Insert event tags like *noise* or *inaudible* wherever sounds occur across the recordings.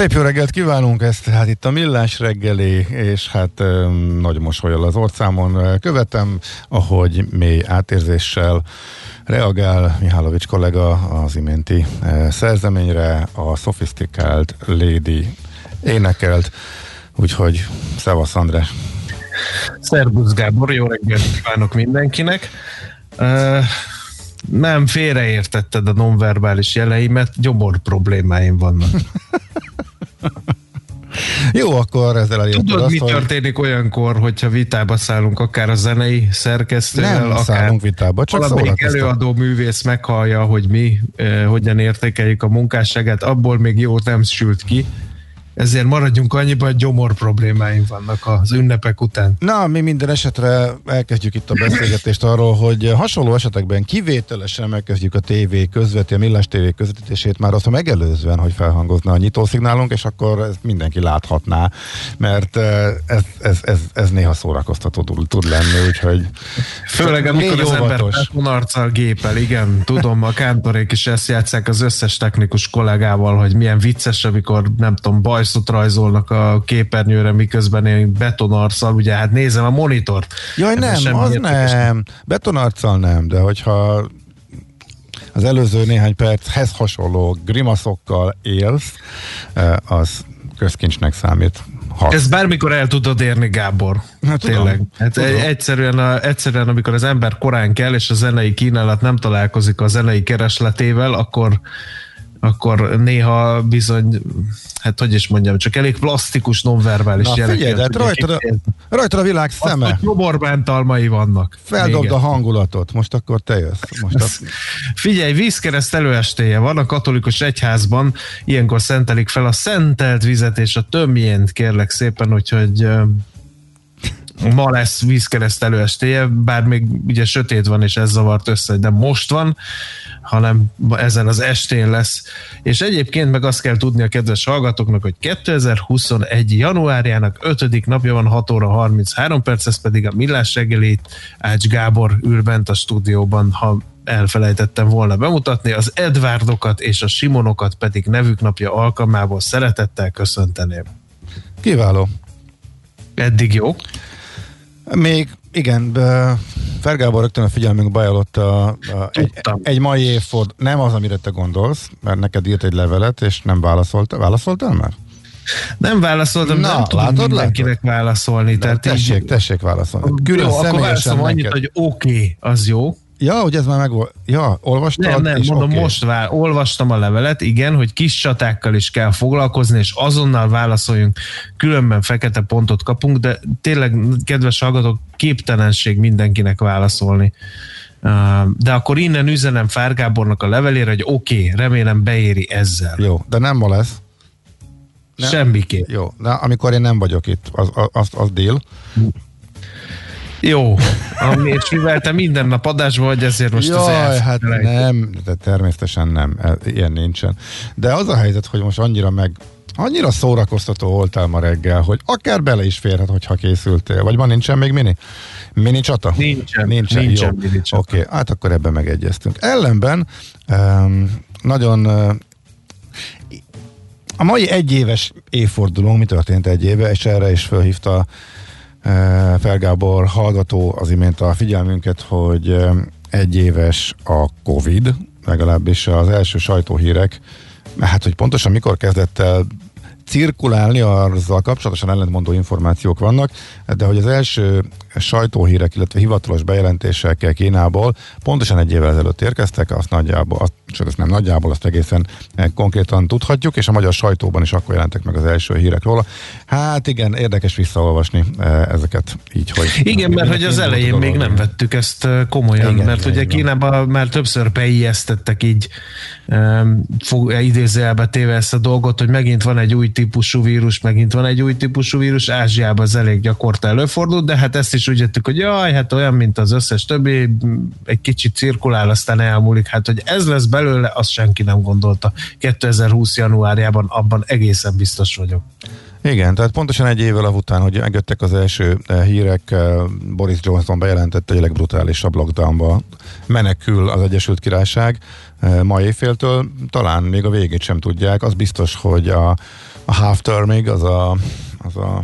Szép jó reggelt kívánunk, ezt hát itt a Millás reggeli, és hát nagy mosolyal az orcámon követem, ahogy mély átérzéssel reagál Mihálovics kollega az iménti szerzeményre, a Sophisticated Lady énekelt, úgyhogy szevasz András. Szerbusz Gábor, jó reggelt kívánok mindenkinek. Uh, nem félreértetted a nonverbális jeleimet, gyomor problémáim vannak. *laughs* Jó, akkor ezzel elértük Tudod, azt, mi hogy történik olyankor, hogyha vitába szállunk akár a zenei szerkesztővel, nem akár szállunk vitába, csak valamelyik előadó művész meghallja, hogy mi eh, hogyan értékeljük a munkásságát, abból még jót nem sült ki. Ezért maradjunk annyiban, hogy gyomor problémáim vannak az ünnepek után. Na, mi minden esetre elkezdjük itt a beszélgetést arról, hogy hasonló esetekben kivételesen megkezdjük a TV közveti, a millás TV közvetítését már azt megelőzően, hogy felhangozna a nyitószignálunk, és akkor ezt mindenki láthatná, mert eh, ez, ez, ez, ez néha szórakoztató tud, lenni, úgyhogy Főleg amikor az ember arccal gépel, igen, tudom, a kántorék is ezt játszák az összes technikus kollégával, hogy milyen vicces, amikor nem tudom, bajszot rajzolnak a képernyőre, miközben én betonarccal, ugye hát nézem a monitort. Jaj, Ebben nem, az nem. Betonarccal nem, de hogyha az előző néhány perchez hasonló grimaszokkal élsz, eh, az közkincsnek számít. Ha. Ez bármikor el tudod érni, Gábor. Hát tudom, Tényleg. Hát tudom. egyszerűen, a, egyszerűen, amikor az ember korán kell, és a zenei kínálat nem találkozik a zenei keresletével, akkor akkor néha bizony, hát hogy is mondjam, csak elég plastikus, nonverbális Na figyelj, de hát tudja rajtad a, világ Azt, szeme. hogy nyomorbántalmai vannak. Feldobd a hangulatot, most akkor te jössz. Most *laughs* a... Figyelj, vízkereszt előestéje van a katolikus egyházban, ilyenkor szentelik fel a szentelt vizet és a tömjént, kérlek szépen, úgyhogy ma lesz vízkereszt előestéje, bár még ugye sötét van, és ez zavart össze, nem most van, hanem ezen az estén lesz. És egyébként meg azt kell tudni a kedves hallgatóknak, hogy 2021. januárjának 5. napja van 6 óra 33 perc, ez pedig a Millás reggelét Ács Gábor ül bent a stúdióban, ha elfelejtettem volna bemutatni, az Edvardokat és a Simonokat pedig nevük napja alkalmából szeretettel köszönteném. Kiváló. Eddig jó? Még igen, de Fergábor rögtön a figyelmünkbe ajánlott a, a, egy, egy mai évford, nem az, amire te gondolsz, mert neked írt egy levelet, és nem válaszoltál. Válaszoltál már? Nem válaszoltam, Na, nem tudom látod, mindenkinek válaszolni. Tehát tessék, így, tessék válaszolni. Külön jó, akkor válaszolom annyit, neked. hogy oké, okay, az jó. Ja, hogy ez már meg volt. Ja, olvastad? Nem, nem, és mondom, oké. most vár, olvastam a levelet, igen, hogy kis csatákkal is kell foglalkozni, és azonnal válaszoljunk, különben fekete pontot kapunk, de tényleg, kedves hallgatók, képtelenség mindenkinek válaszolni. De akkor innen üzenem Fár Gábornak a levelére, hogy oké, okay, remélem beéri ezzel. Jó, de nem ma lesz. Nem. Semmiképp. Jó, de amikor én nem vagyok itt, az, az, az, az dél. Jó, ami, és mivel te minden nap adásban vagy, ezért most az Jaj, hát elfelejtem. nem, de természetesen nem, e- ilyen nincsen. De az a helyzet, hogy most annyira meg, annyira szórakoztató voltál ma reggel, hogy akár bele is férhet, hogyha készültél. Vagy ma nincsen még mini? Mini csata? Nincsen, Nincsen, nincsen jó. Oké, hát akkor ebben megegyeztünk. Ellenben um, nagyon uh, a mai egyéves évfordulónk, mi történt egy éve, és erre is felhívta Felgábor hallgató az imént a figyelmünket, hogy egy éves a Covid, legalábbis az első sajtóhírek, hát hogy pontosan mikor kezdett el cirkulálni, azzal kapcsolatosan ellentmondó információk vannak, de hogy az első sajtóhírek, illetve hivatalos bejelentések Kínából pontosan egy évvel ezelőtt érkeztek, azt nagyjából, azt, sőt, azt nem nagyjából, azt egészen eh, konkrétan tudhatjuk, és a magyar sajtóban is akkor jelentek meg az első hírek róla. Hát igen, érdekes visszaolvasni eh, ezeket így, hogy... Igen, mert hogy az elején még nem vettük ezt ö, komolyan, Igen, igen, mert ugye így van. Kínában már többször beijesztettek így um, fog, idézőjelbe téve ezt a dolgot, hogy megint van egy új típusú vírus, megint van egy új típusú vírus, Ázsiában ez elég gyakorta előfordult, de hát ezt is úgy jöttük, hogy jaj, hát olyan, mint az összes többi, egy kicsit cirkulál, aztán elmúlik. Hát, hogy ez lesz belőle, azt senki nem gondolta. 2020 januárjában abban egészen biztos vagyok. Igen, tehát pontosan egy évvel után, hogy megjöttek az első eh, hírek, eh, Boris Johnson bejelentette, a legbrutálisabb lockdownba menekül az Egyesült Királyság eh, ma éjféltől, talán még a végét sem tudják. Az biztos, hogy a, a half termig, az a, az a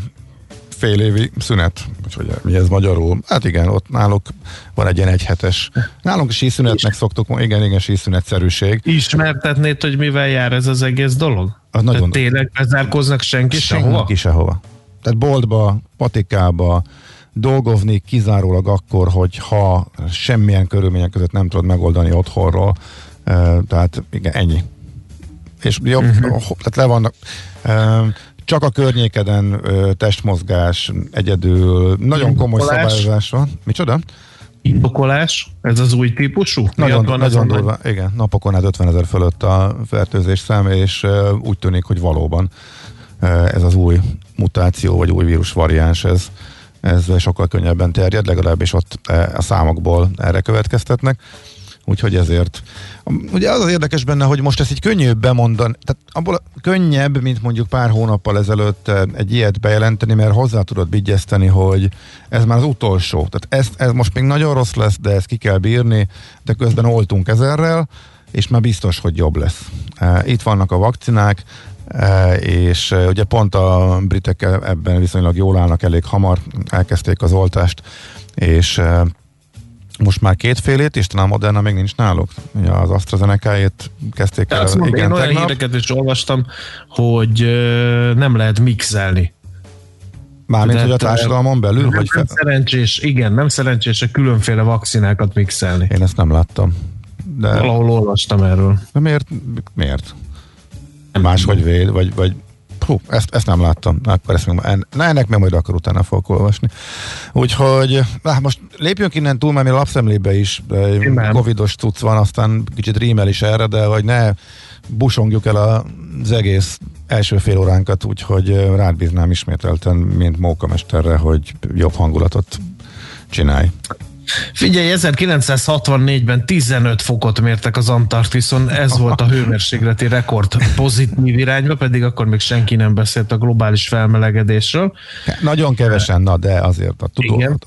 fél évi szünet, vagy hogy mi ez magyarul? Hát igen, ott náluk van egy ilyen egyhetes. Nálunk síszünetnek szoktuk, mo- igen, igen, síszünetszerűség. Ismertetnéd, hogy mivel jár ez az egész dolog? Az nagyon- Tehát tényleg bezárkoznak senki sehova? Senki sehova. Tehát boltba, patikába, dolgozni kizárólag akkor, hogy ha semmilyen körülmények között nem tudod megoldani otthonról, eh, tehát igen, ennyi. És jobb, uh-huh. tehát le vannak, csak a környékeden ö, testmozgás egyedül, nagyon komoly Indokolás. szabályozás van. Micsoda? Indokolás? Ez az új típusú? Nagyon, van nagyon az a nagy- durva, igen, napokon át 50 ezer fölött a fertőzés szám, és ö, úgy tűnik, hogy valóban ö, ez az új mutáció, vagy új vírus variáns, ez, ez sokkal könnyebben terjed, legalábbis ott a számokból erre következtetnek. Úgyhogy ezért. Ugye az az érdekes benne, hogy most ezt így könnyű bemondani, tehát abból könnyebb, mint mondjuk pár hónappal ezelőtt eh, egy ilyet bejelenteni, mert hozzá tudod vigyeszteni, hogy ez már az utolsó. Tehát ez, ez most még nagyon rossz lesz, de ezt ki kell bírni, de közben oltunk ezerrel, és már biztos, hogy jobb lesz. Eh, Itt vannak a vakcinák, eh, és ugye pont a britek ebben viszonylag jól állnak, elég hamar elkezdték az oltást, és most már kétfélét, és talán a Moderna még nincs náluk. Ugye az AstraZeneca-ét kezdték el, mondom, igen, én olyan tegnap. híreket is olvastam, hogy nem lehet mixelni. Mármint, hogy a társadalmon belül, Nem, vagy nem fe... szerencsés, igen, nem szerencsés a különféle vakcinákat mixelni. Én ezt nem láttam. De, Valahol olvastam erről. de miért? Miért? Máshogy véd, vagy, vagy Hú, ezt, ezt nem láttam. Na, Akkor ezt még, en, na, ennek meg majd akkor utána fogok olvasni. Úgyhogy, na, most lépjünk innen túl, mert mi a lapszemlébe is Simán. covidos cucc van, aztán kicsit rímel is erre, de hogy ne busongjuk el az egész első fél óránkat, úgyhogy rád bíznám ismételten, mint mókamesterre, hogy jobb hangulatot csinálj. Figyelj, 1964-ben 15 fokot mértek az Antarktiszon, ez *laughs* volt a hőmérsékleti rekord pozitív irányba, pedig akkor még senki nem beszélt a globális felmelegedésről. Nagyon kevesen, na de azért a, tudó, Igen.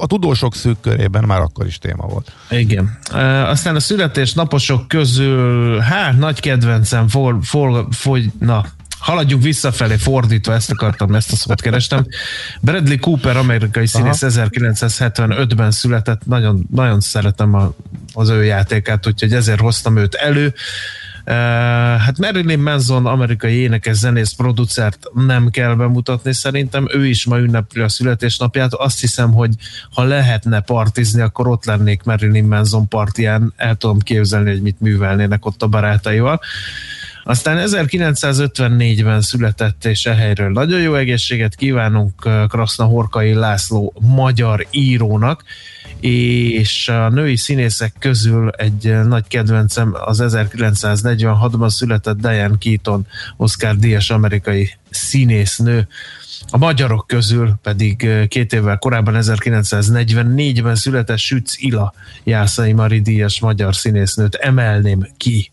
a, tudósok szűk körében már akkor is téma volt. Igen. Aztán a születésnaposok közül, hát nagy kedvencem, for, for, fogy, na, haladjunk visszafelé, fordítva, ezt akartam, ezt a szót kerestem. Bradley Cooper, amerikai színész, 1975-ben született, nagyon, nagyon szeretem a, az ő játékát, úgyhogy ezért hoztam őt elő. Uh, hát Marilyn Manson, amerikai énekes, zenész, producert nem kell bemutatni szerintem, ő is ma ünnepli a születésnapját, azt hiszem, hogy ha lehetne partizni, akkor ott lennék Marilyn Manson partiján, el tudom képzelni, hogy mit művelnének ott a barátaival. Aztán 1954-ben született, és e helyről nagyon jó egészséget kívánunk Kraszna Horkai László magyar írónak, és a női színészek közül egy nagy kedvencem az 1946-ban született Diane Keaton, Oscar Díjas amerikai színésznő, a magyarok közül pedig két évvel korábban 1944-ben született Sütz Ila Jászai Mari Díjas magyar színésznőt emelném ki.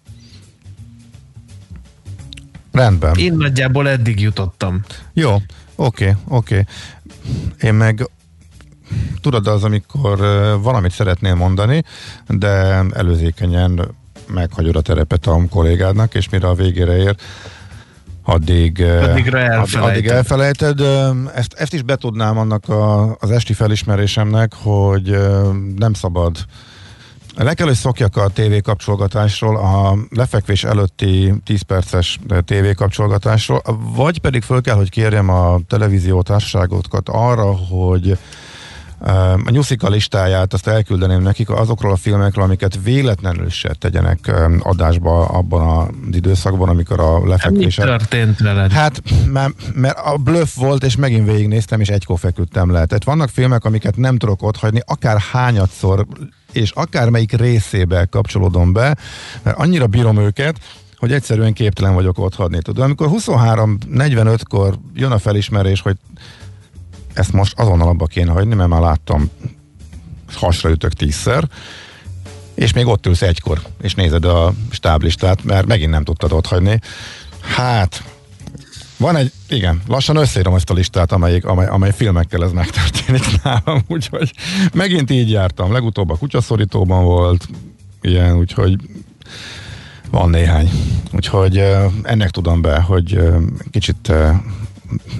Rendben. Én nagyjából eddig jutottam. Jó, oké, oké. Én meg tudod az, amikor valamit szeretnél mondani, de előzékenyen meghagyod a terepet a kollégádnak, és mire a végére ér, addig, Addigra elfelejted. addig elfelejted. Ezt, ezt is betudnám annak a, az esti felismerésemnek, hogy nem szabad le kell, hogy szokjak a TV kapcsolgatásról, a lefekvés előtti 10 perces TV kapcsolgatásról, vagy pedig föl kell, hogy kérjem a televízió társaságokat arra, hogy a nyuszika listáját azt elküldeném nekik azokról a filmekről, amiket véletlenül se tegyenek adásba abban az időszakban, amikor a Hát mi lefekvés történt veled? Hát, mert, mert a bluff volt, és megint végignéztem, és egykor feküdtem le. Tehát vannak filmek, amiket nem tudok otthagyni, akár hányadszor, és akármelyik részébe kapcsolódom be, mert annyira bírom őket, hogy egyszerűen képtelen vagyok otthagyni. Tudod, amikor 23-45-kor jön a felismerés, hogy ezt most azonnal abba kéne hagyni, mert már láttam, hasra ütök tízszer, és még ott ülsz egykor, és nézed a stáblistát, mert megint nem tudtad ott hagyni. Hát, van egy, igen, lassan összeírom ezt a listát, amelyik, amely, amely filmekkel ez megtörténik *laughs* nálam, úgyhogy megint így jártam. Legutóbb a kutyaszorítóban volt, ilyen, úgyhogy van néhány. Úgyhogy ennek tudom be, hogy kicsit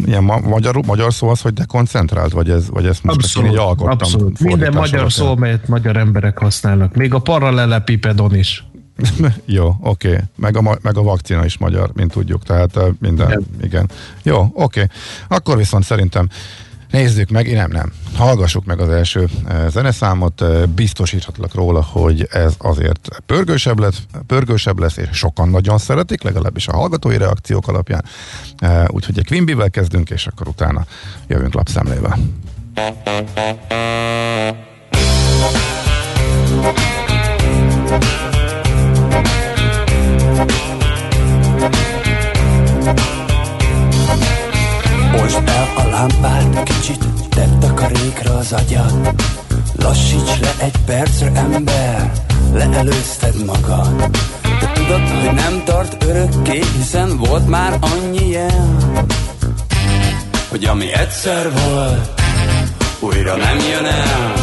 ilyen ma- magyar, magyar szó az, hogy dekoncentrált, vagy ez, vagy ezt most én így Abszolút, alkottam. abszolút. Minden magyar szó, melyet magyar emberek használnak. Még a paralelepipedon is. *laughs* Jó, oké. Okay. Meg, a, meg a vakcina is magyar, mint tudjuk. Tehát minden, igen. Igen. Jó, oké. Okay. Akkor viszont szerintem nézzük meg, nem, nem. Hallgassuk meg az első zeneszámot, biztosíthatlak róla, hogy ez azért pörgősebb lesz, pörgősebb lesz, és sokan nagyon szeretik, legalábbis a hallgatói reakciók alapján. Úgyhogy egy Quimby-vel kezdünk, és akkor utána jövünk lapszemlével. Most el a lámpát, kicsit tedd a karékra az agyad. Lassíts le egy percre, ember, leelőzted magad. De tudod, hogy nem tart örökké, hiszen volt már annyi ilyen Hogy ami egyszer volt, újra nem jön el.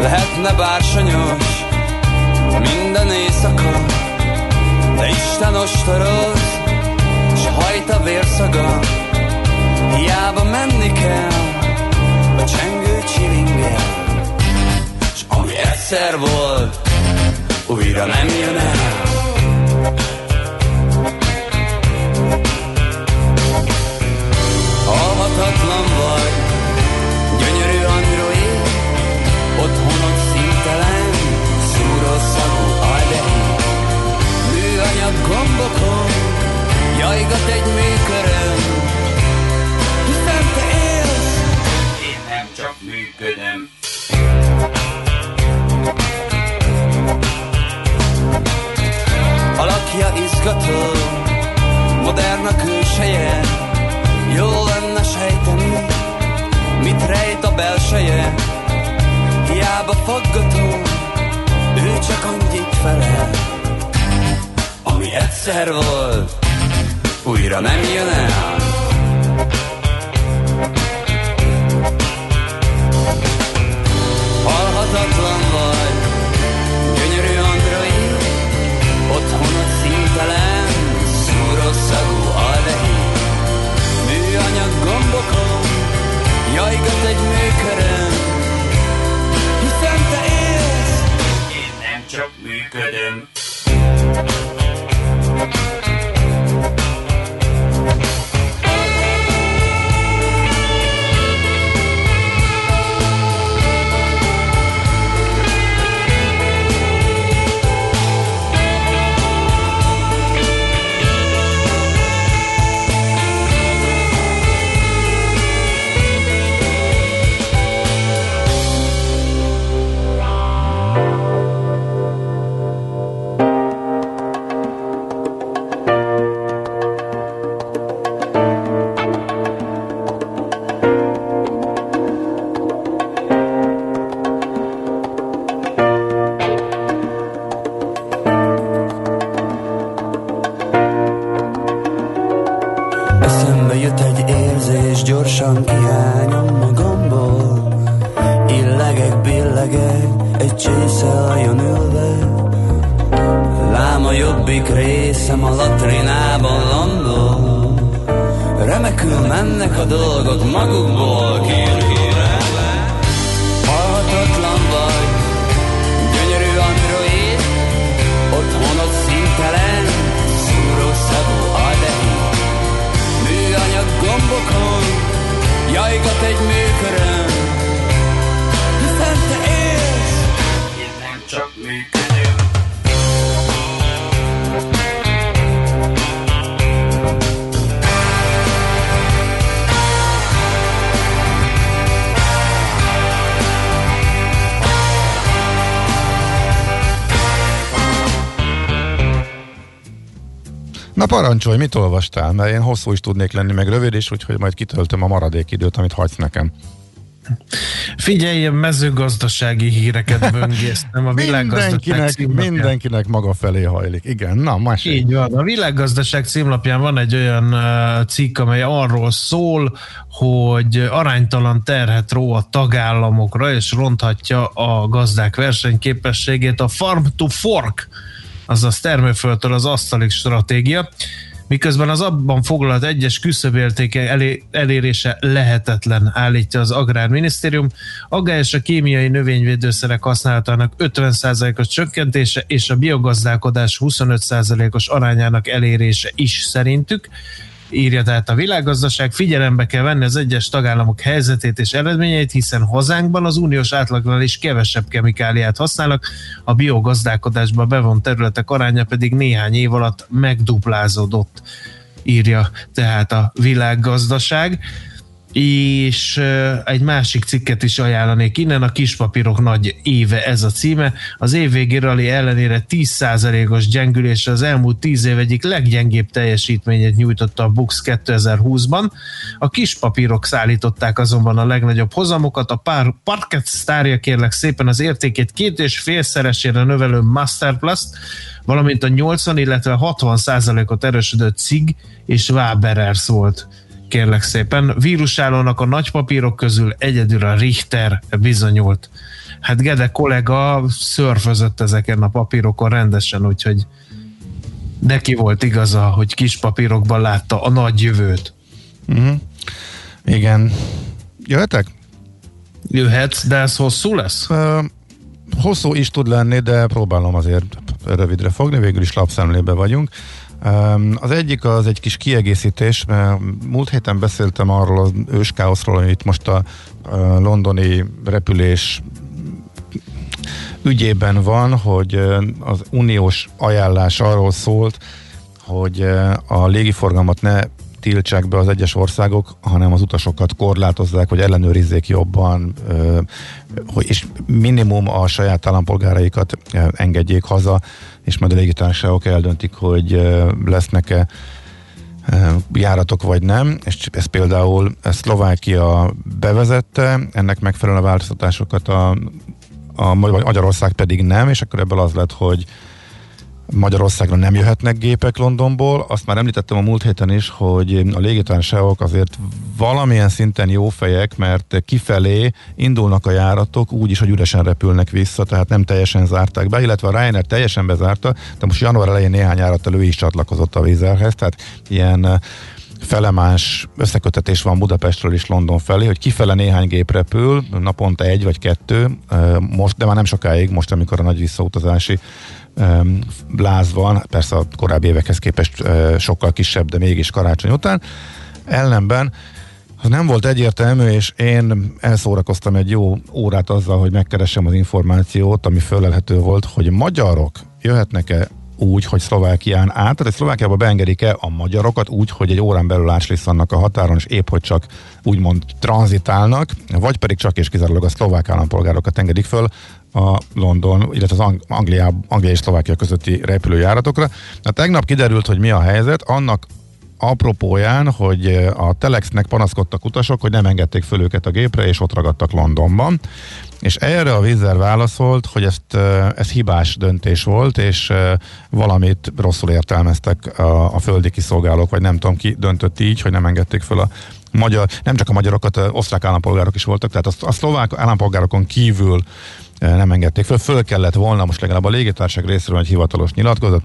Lehetne bársonyos minden éjszaka de Isten ostoroz, s hajt a vérszaga, hiába menni kell, a csengő csilingel, s ami egyszer volt, újra nem jön el. Halhatatlan vagy, gombokon Jajgat egy műköröm Hiszen te élsz. Én nem csak működöm. Alakja izgató Modern a külseje Jó lenne sejteni Mit rejt a belseje. Hiába faggató Ő csak annyit felel ami egyszer volt, újra nem jön el. Halhatatlan vagy, gyönyörű android, otthonod szintelen, szúros szagú aldehid. Műanyag gombokon, jajgat egy műkörön, hiszen te élsz, én nem csak működöm. Parancsolj, mit olvastál? Mert én hosszú is tudnék lenni, meg rövid is, úgyhogy majd kitöltöm a maradék időt, amit hagysz nekem. Figyelj, ilyen mezőgazdasági híreket böngésztem a világgazdaság Mindenkinek, maga felé hajlik. Igen, na, más. Így van. A világgazdaság címlapján van egy olyan cikk, amely arról szól, hogy aránytalan terhet ró a tagállamokra, és ronthatja a gazdák versenyképességét a Farm to Fork, azaz termőföldtől az asztalig stratégia, miközben az abban foglalt egyes küszöbértéke elé, elérése lehetetlen, állítja az Agrárminisztérium. Aggályos a kémiai növényvédőszerek használatának 50%-os csökkentése és a biogazdálkodás 25%-os arányának elérése is szerintük írja tehát a világgazdaság, figyelembe kell venni az egyes tagállamok helyzetét és eredményeit, hiszen hazánkban az uniós átlagnál is kevesebb kemikáliát használnak, a biogazdálkodásba bevont területek aránya pedig néhány év alatt megduplázódott, írja tehát a világgazdaság és egy másik cikket is ajánlanék innen, a kispapírok nagy éve ez a címe. Az év végi rally ellenére 10%-os gyengülés az elmúlt 10 év egyik leggyengébb teljesítményét nyújtotta a Bux 2020-ban. A kispapírok szállították azonban a legnagyobb hozamokat, a pár parket sztárja kérlek szépen az értékét két és félszeresére növelő Masterplus, valamint a 80, illetve 60% ot erősödő CIG és Waberers volt kérlek szépen. Vírusállónak a nagy papírok közül egyedül a Richter bizonyult. Hát Gede kollega szörfözött ezeken a papírokon rendesen, úgyhogy neki volt igaza, hogy kis papírokban látta a nagy jövőt. Uh-huh. Igen. Jöhetek? Jöhetsz, de ez hosszú lesz? Uh, hosszú is tud lenni, de próbálom azért rövidre fogni, végül is lapszemlébe vagyunk. Az egyik az egy kis kiegészítés, mert múlt héten beszéltem arról az őskáoszról, itt most a londoni repülés ügyében van, hogy az uniós ajánlás arról szólt, hogy a légiforgalmat ne tiltsák be az egyes országok, hanem az utasokat korlátozzák, hogy ellenőrizzék jobban, és minimum a saját állampolgáraikat engedjék haza, és majd a légitársaságok eldöntik, hogy lesznek-e járatok vagy nem, és ez például Szlovákia bevezette, ennek megfelelően a változtatásokat a, a Magyarország pedig nem, és akkor ebből az lett, hogy Magyarországra nem jöhetnek gépek Londonból. Azt már említettem a múlt héten is, hogy a légitársaságok azért valamilyen szinten jó fejek, mert kifelé indulnak a járatok úgy is, hogy üresen repülnek vissza, tehát nem teljesen zárták be, illetve a Ryanair teljesen bezárta, de most január elején néhány járattal ő is csatlakozott a vízerhez, tehát ilyen felemás összekötetés van Budapestről is London felé, hogy kifele néhány gép repül, naponta egy vagy kettő, most, de már nem sokáig, most amikor a nagy visszautazási láz van, persze a korábbi évekhez képest sokkal kisebb, de mégis karácsony után. Ellenben az nem volt egyértelmű, és én elszórakoztam egy jó órát azzal, hogy megkeressem az információt, ami fölelhető volt, hogy magyarok jöhetnek-e úgy, hogy Szlovákián át, tehát Szlovákiába beengedik-e a magyarokat úgy, hogy egy órán belül átlisszannak a határon, és épp hogy csak úgymond tranzitálnak, vagy pedig csak és kizárólag a szlovák állampolgárokat engedik föl a London, illetve az Ang- Anglia, Anglia és Szlovákia közötti repülőjáratokra. Na, tegnap kiderült, hogy mi a helyzet, annak apropóján, hogy a Telexnek panaszkodtak utasok, hogy nem engedték föl őket a gépre, és ott ragadtak Londonban. És erre a Vizer válaszolt, hogy ezt, ez hibás döntés volt, és valamit rosszul értelmeztek a, a földi kiszolgálók, vagy nem tudom ki döntött így, hogy nem engedték föl a magyar, nem csak a magyarokat, osztrák állampolgárok is voltak, tehát a, a szlovák állampolgárokon kívül nem engedték föl. Föl kellett volna most legalább a légitárság részéről egy hivatalos nyilatkozat,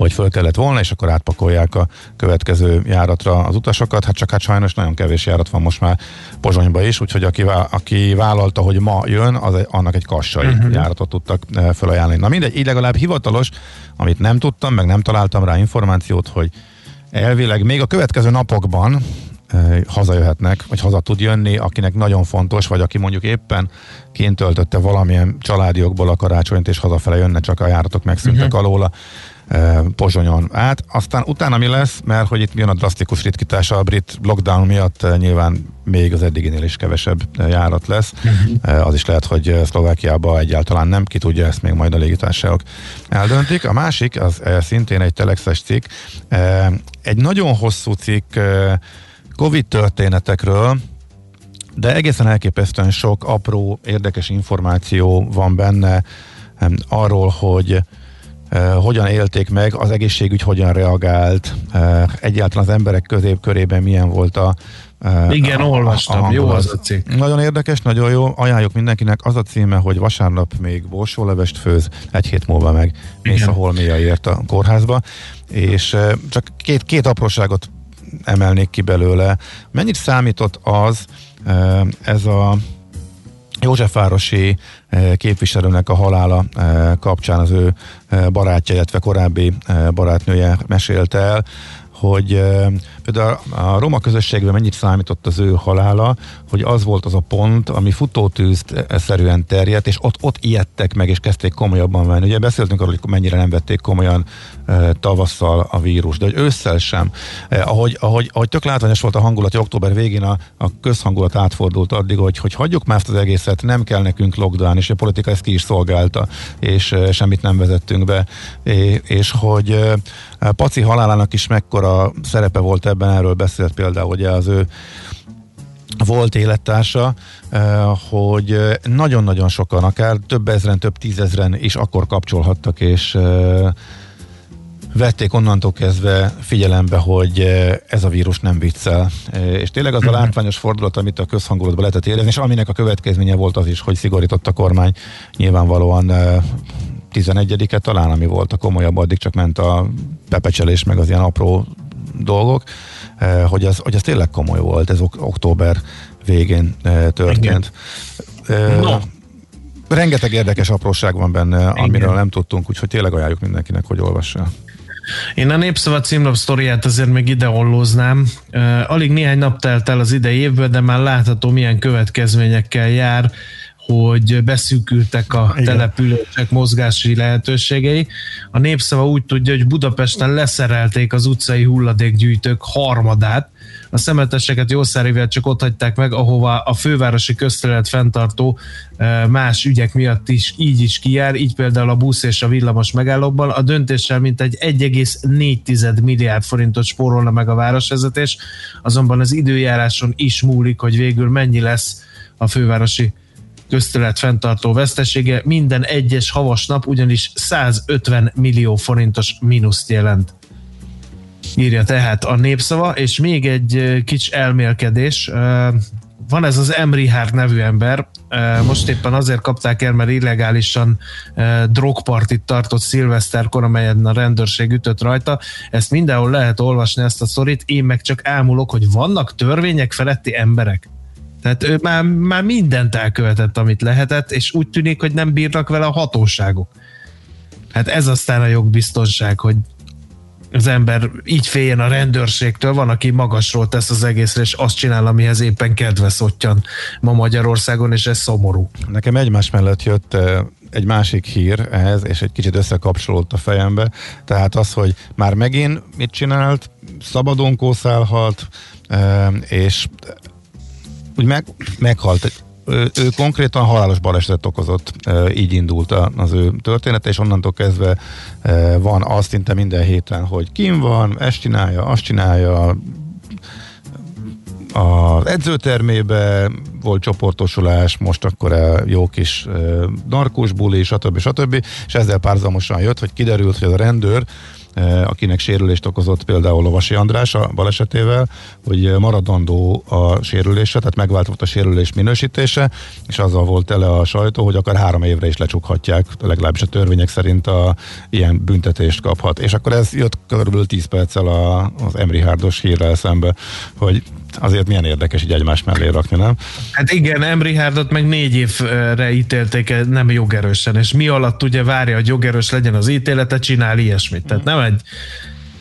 hogy föl kellett volna, és akkor átpakolják a következő járatra az utasokat. Hát csak hát sajnos nagyon kevés járat van most már Pozsonyba is, úgyhogy aki, aki vállalta, hogy ma jön, az egy, annak egy kassai uh-huh. járatot tudtak felajánlani. Na mindegy, így legalább hivatalos, amit nem tudtam, meg nem találtam rá információt, hogy elvileg még a következő napokban hazajöhetnek, vagy haza tud jönni, akinek nagyon fontos, vagy aki mondjuk éppen kint töltötte valamilyen családi jogból a karácsonyt, és hazafele jönne, csak a járatok megszűntek uh-huh. alóla Pozsonyon át. Aztán utána mi lesz, mert hogy itt jön a drasztikus ritkítása a brit lockdown miatt nyilván még az eddiginél is kevesebb járat lesz. Uh-huh. Az is lehet, hogy Szlovákiába egyáltalán nem, ki tudja, ezt még majd a légitársaságok eldöntik. A másik, az szintén egy telexes cikk, egy nagyon hosszú cikk Covid történetekről, de egészen elképesztően sok apró, érdekes információ van benne arról, hogy hogyan élték meg, az egészségügy hogyan reagált, uh, egyáltalán az emberek közép körében milyen volt a uh, Igen, a, olvastam, a jó az a cikk. Nagyon érdekes, nagyon jó, ajánljuk mindenkinek. Az a címe, hogy vasárnap még borsólevest főz, egy hét múlva meg mész a holméjaért a kórházba, és csak két, két apróságot emelnék ki belőle. Mennyit számított az, ez a Józsefvárosi képviselőnek a halála kapcsán az ő barátja, illetve korábbi barátnője mesélte el, hogy például a roma közösségben mennyit számított az ő halála, hogy az volt az a pont, ami futótűzt szerűen terjedt, és ott, ott ijedtek meg, és kezdték komolyabban venni. Ugye beszéltünk arról, hogy mennyire nem vették komolyan e, tavasszal a vírus, de hogy ősszel sem. E, ahogy, ahogy, ahogy tök látványos volt a hangulat, hogy október végén a, a közhangulat átfordult addig, hogy, hogy hagyjuk már ezt az egészet, nem kell nekünk lockdown, és a politika ezt ki is szolgálta, és e, semmit nem vezettünk be, és, és hogy e, Paci halálának is mekkora szerepe volt ebben, erről beszélt például hogy az ő volt élettársa, eh, hogy nagyon-nagyon sokan, akár több ezren, több tízezren is akkor kapcsolhattak, és eh, vették onnantól kezdve figyelembe, hogy eh, ez a vírus nem viccel. És tényleg az a mhm. látványos fordulat, amit a közhangulatban lehetett érezni, és aminek a következménye volt az is, hogy szigorított a kormány nyilvánvalóan 11-e talán, ami volt a komolyabb, addig csak ment a pepecselés, meg az ilyen apró dolgok, eh, hogy ez, hogy ez tényleg komoly volt, ez ok- október végén eh, történt. Igen. Eh, no. Rengeteg érdekes apróság van benne, Igen. amiről nem tudtunk, úgyhogy tényleg ajánljuk mindenkinek, hogy olvassa. Én a Népszava címlap sztoriát azért még ide ollóznám. Alig néhány nap telt el az idei évben, de már látható, milyen következményekkel jár hogy beszűkültek a Igen. települések mozgási lehetőségei. A népszava úgy tudja, hogy Budapesten leszerelték az utcai hulladékgyűjtők harmadát, a szemeteseket jószárivel csak ott hagyták meg, ahova a fővárosi közterület fenntartó más ügyek miatt is így is kijár, így például a busz és a villamos megállókban. A döntéssel mintegy 1,4 milliárd forintot spórolna meg a városvezetés, azonban az időjáráson is múlik, hogy végül mennyi lesz a fővárosi közterület fenntartó vesztesége minden egyes havas nap ugyanis 150 millió forintos mínuszt jelent. Írja tehát a népszava, és még egy kicsi elmélkedés. Van ez az Emri Hart nevű ember, most éppen azért kapták el, mert illegálisan drogpartit tartott szilveszterkor, amelyen a rendőrség ütött rajta. Ezt mindenhol lehet olvasni ezt a szorít, én meg csak ámulok, hogy vannak törvények feletti emberek. Tehát ő már, már mindent elkövetett, amit lehetett, és úgy tűnik, hogy nem bírnak vele a hatóságok. Hát ez aztán a jogbiztonság, hogy az ember így féljen a rendőrségtől, van, aki magasról tesz az egészre, és azt csinál, amihez éppen kedve szottyan ma Magyarországon, és ez szomorú. Nekem egymás mellett jött eh, egy másik hír ehhez, és egy kicsit összekapcsolódott a fejembe. Tehát az, hogy már megint mit csinált, szabadon kószálhat, eh, és úgy meg, meghalt ő, ő konkrétan halálos balesetet okozott, így indult az ő története, és onnantól kezdve van az szinte minden héten, hogy kim van, ezt csinálja, azt csinálja, az edzőtermébe volt csoportosulás, most akkor a jó kis narkós buli, stb. stb. És ezzel párzamosan jött, hogy kiderült, hogy az a rendőr, akinek sérülést okozott például Lovasi András a balesetével, hogy ö, maradandó a sérülése, tehát megváltozott a sérülés minősítése, és azzal volt tele a sajtó, hogy akár három évre is lecsukhatják, legalábbis a törvények szerint a, ilyen büntetést kaphat. És akkor ez jött körülbelül 10 perccel a, az Emri Hárdos hírrel szembe, hogy azért milyen érdekes így egymás mellé rakni, nem? Hát igen, Emrihárdot meg négy évre ítélték nem jogerősen, és mi alatt ugye várja, hogy jogerős legyen az ítélete, csinál ilyesmit. Tehát nem egy,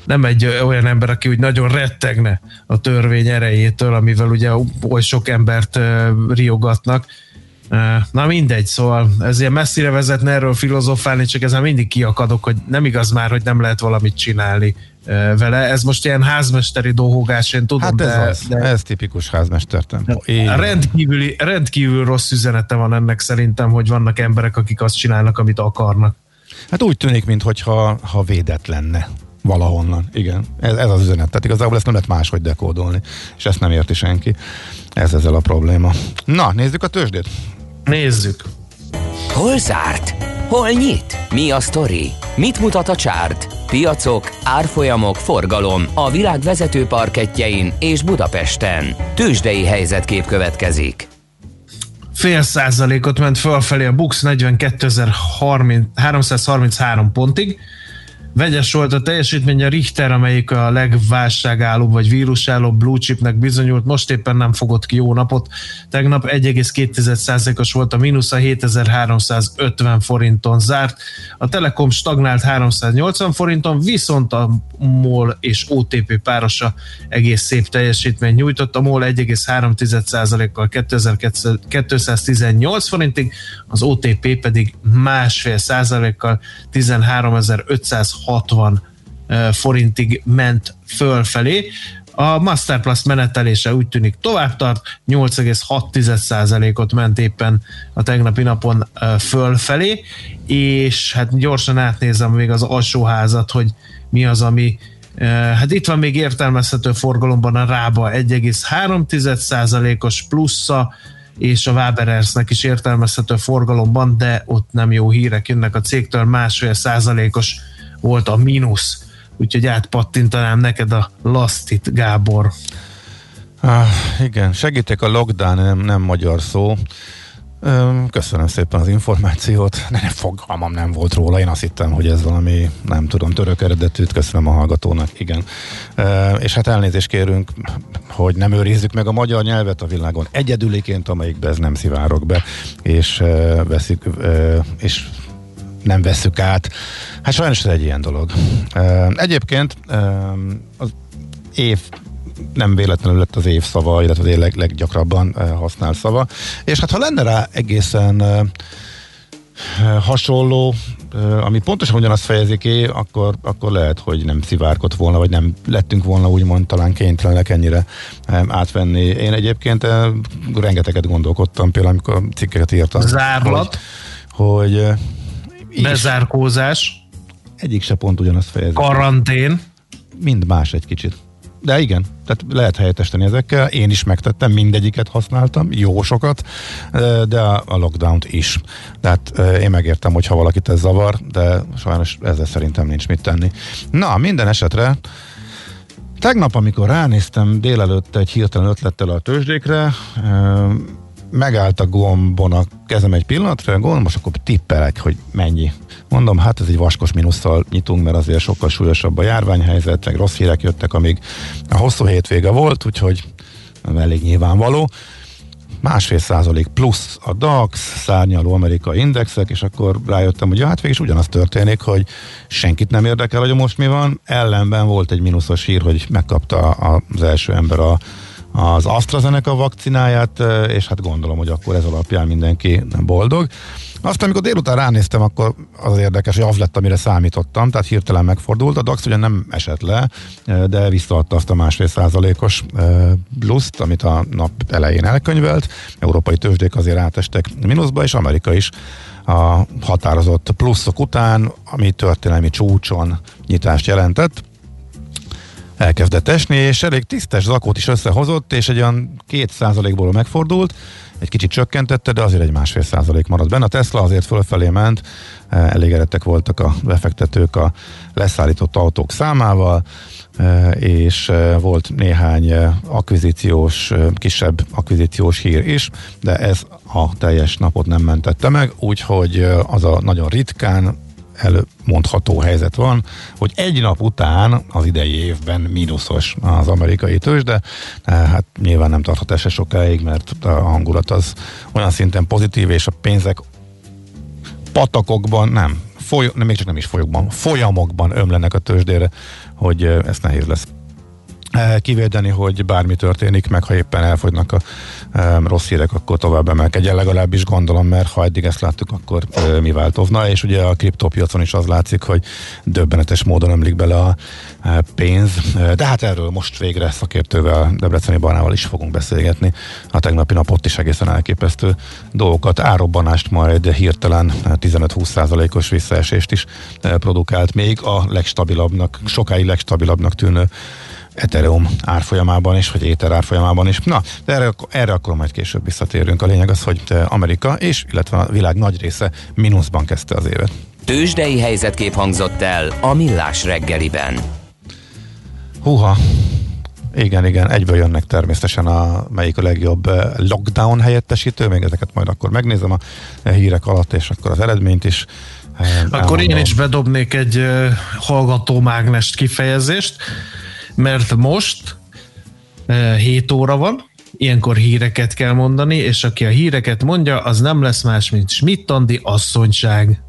nem egy olyan ember, aki úgy nagyon rettegne a törvény erejétől, amivel ugye oly sok embert riogatnak. Na mindegy, szóval ez ilyen messzire vezetne erről filozofálni, csak ezen mindig kiakadok, hogy nem igaz már, hogy nem lehet valamit csinálni vele. Ez most ilyen házmesteri dolgogás, én tudom, Hát ez de, az, de ez tipikus házmestertempó. Így van. Rendkívüli, rendkívül rossz üzenete van ennek szerintem, hogy vannak emberek, akik azt csinálnak, amit akarnak. Hát úgy tűnik, mintha ha védett lenne valahonnan. Igen, ez, ez az üzenet. Tehát igazából ezt nem lehet máshogy dekódolni, és ezt nem érti senki. Ez ezzel a probléma. Na, nézzük a tőzsdét. Nézzük. Hol zárt? Hol nyit? Mi a sztori? Mit mutat a csárt? Piacok, árfolyamok, forgalom a világ vezető parketjein és Budapesten. Tőzsdei helyzetkép következik. Fél százalékot ment fölfelé a Bux 42.333 pontig. Vegyes volt a teljesítmény a Richter, amelyik a legválságállóbb vagy vírusállóbb blue chipnek bizonyult, most éppen nem fogott ki jó napot. Tegnap 1,2%-os volt a mínusz, a 7350 forinton zárt. A Telekom stagnált 380 forinton, viszont a MOL és OTP párosa egész szép teljesítmény nyújtott. A MOL 1,3%-kal 2218 forintig, az OTP pedig másfél százalékkal 13.560 eh, forintig ment fölfelé. A Masterplus menetelése úgy tűnik tovább tart, 8,6%-ot ment éppen a tegnapi napon fölfelé, és hát gyorsan átnézem még az alsóházat, hogy mi az, ami Hát itt van még értelmezhető forgalomban a Rába 1,3%-os plusza, és a Waberersnek is értelmezhető forgalomban, de ott nem jó hírek jönnek a cégtől, másfél százalékos volt a mínusz. Úgyhogy átpattintanám neked a lasztit, Gábor. Ah, igen, segítek a lockdown, nem, nem magyar szó. Öm, Köszönöm szépen az információt. *laughs* Ne, nem fogalmam nem volt róla. Én azt hittem, hogy ez valami, nem tudom, török eredetűt. Köszönöm a hallgatónak, igen. Ö, És hát elnézést kérünk, hogy nem őrizzük meg a magyar nyelvet a világon egyedüliként, amelyikbe ez nem szivárok be, és ö, veszik, ö, és nem vesszük át. Hát sajnos ez egy ilyen dolog. Egyébként az év nem véletlenül lett az év szava, illetve az év leg, leggyakrabban használt szava. És hát ha lenne rá egészen hasonló, ami pontosan ugyanazt fejezi ki, akkor, akkor lehet, hogy nem szivárgott volna, vagy nem lettünk volna úgymond talán kénytelenek ennyire átvenni. Én egyébként rengeteget gondolkodtam, például amikor cikkeket írtam. Zárlat. Hogy, hogy is Bezárkózás, egyik se pont ugyanazt fejezi. karantén, mind más egy kicsit. De igen, tehát lehet helyettesíteni ezekkel. Én is megtettem, mindegyiket használtam, jó sokat, de a lockdown-t is. Tehát én megértem, hogyha valakit ez zavar, de sajnos ezzel szerintem nincs mit tenni. Na, minden esetre Tegnap, amikor ránéztem délelőtt egy hirtelen ötlettel a tőzsdékre, megállt a gombon a kezem egy pillanatra, gondolom, most akkor tippelek, hogy mennyi. Mondom, hát ez egy vaskos mínusszal nyitunk, mert azért sokkal súlyosabb a járványhelyzet, meg rossz hírek jöttek, amíg a hosszú hétvége volt, úgyhogy elég nyilvánvaló. Másfél százalék plusz a DAX, szárnyaló amerikai indexek, és akkor rájöttem, hogy ja, hát végig is ugyanaz történik, hogy senkit nem érdekel, hogy most mi van. Ellenben volt egy mínuszos hír, hogy megkapta az első ember a az AstraZeneca vakcináját, és hát gondolom, hogy akkor ez alapján mindenki boldog. Aztán, amikor délután ránéztem, akkor az érdekes, hogy az lett, amire számítottam, tehát hirtelen megfordult. A DAX ugye nem esett le, de visszaadta azt a másfél százalékos pluszt, amit a nap elején elkönyvelt. Európai tőzsdék azért átestek mínuszba, és Amerika is a határozott pluszok után, ami történelmi csúcson nyitást jelentett, elkezdett esni, és elég tisztes zakót is összehozott, és egy olyan két százalékból megfordult, egy kicsit csökkentette, de azért egy másfél százalék maradt benne. A Tesla azért fölfelé ment, elégedettek voltak a befektetők a leszállított autók számával, és volt néhány akvizíciós, kisebb akvizíciós hír is, de ez a teljes napot nem mentette meg, úgyhogy az a nagyon ritkán elmondható helyzet van, hogy egy nap után az idei évben mínuszos az amerikai tőzs, de hát nyilván nem tarthat ez se sokáig, mert a hangulat az olyan szinten pozitív, és a pénzek patakokban, nem, foly, nem, még csak nem is folyokban, folyamokban ömlenek a tőzsdére, hogy ezt nehéz lesz kivédeni, hogy bármi történik, meg ha éppen elfogynak a um, rossz hírek, akkor tovább emelkedjen, legalábbis gondolom, mert ha eddig ezt láttuk, akkor uh, mi változna, és ugye a kriptopiacon is az látszik, hogy döbbenetes módon ömlik bele a uh, pénz, uh, de hát erről most végre szakértővel, Debreceni Barnával is fogunk beszélgetni. A tegnapi nap ott is egészen elképesztő dolgokat, árobbanást majd hirtelen 15-20 százalékos visszaesést is produkált, még a legstabilabbnak, sokáig legstabilabbnak tűnő Ethereum árfolyamában is, vagy Ether árfolyamában is. Na, de erre, erre akkor majd később visszatérünk. A lényeg az, hogy Amerika és, illetve a világ nagy része mínuszban kezdte az évet. Tőzsdei helyzetkép hangzott el a Millás reggeliben. Húha, igen, igen, egyből jönnek természetesen a melyik a legjobb eh, lockdown helyettesítő, még ezeket majd akkor megnézem a hírek alatt, és akkor az eredményt is. Eh, akkor elmondom. én is bedobnék egy uh, hallgatómágnest kifejezést mert most 7 óra van, ilyenkor híreket kell mondani, és aki a híreket mondja, az nem lesz más, mint Schmidt-Andi asszonyság.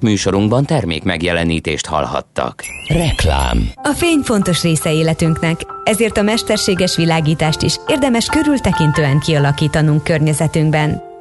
Műsorunkban termék megjelenítést hallhattak. Reklám. A fény fontos része életünknek, ezért a mesterséges világítást is érdemes körültekintően kialakítanunk környezetünkben.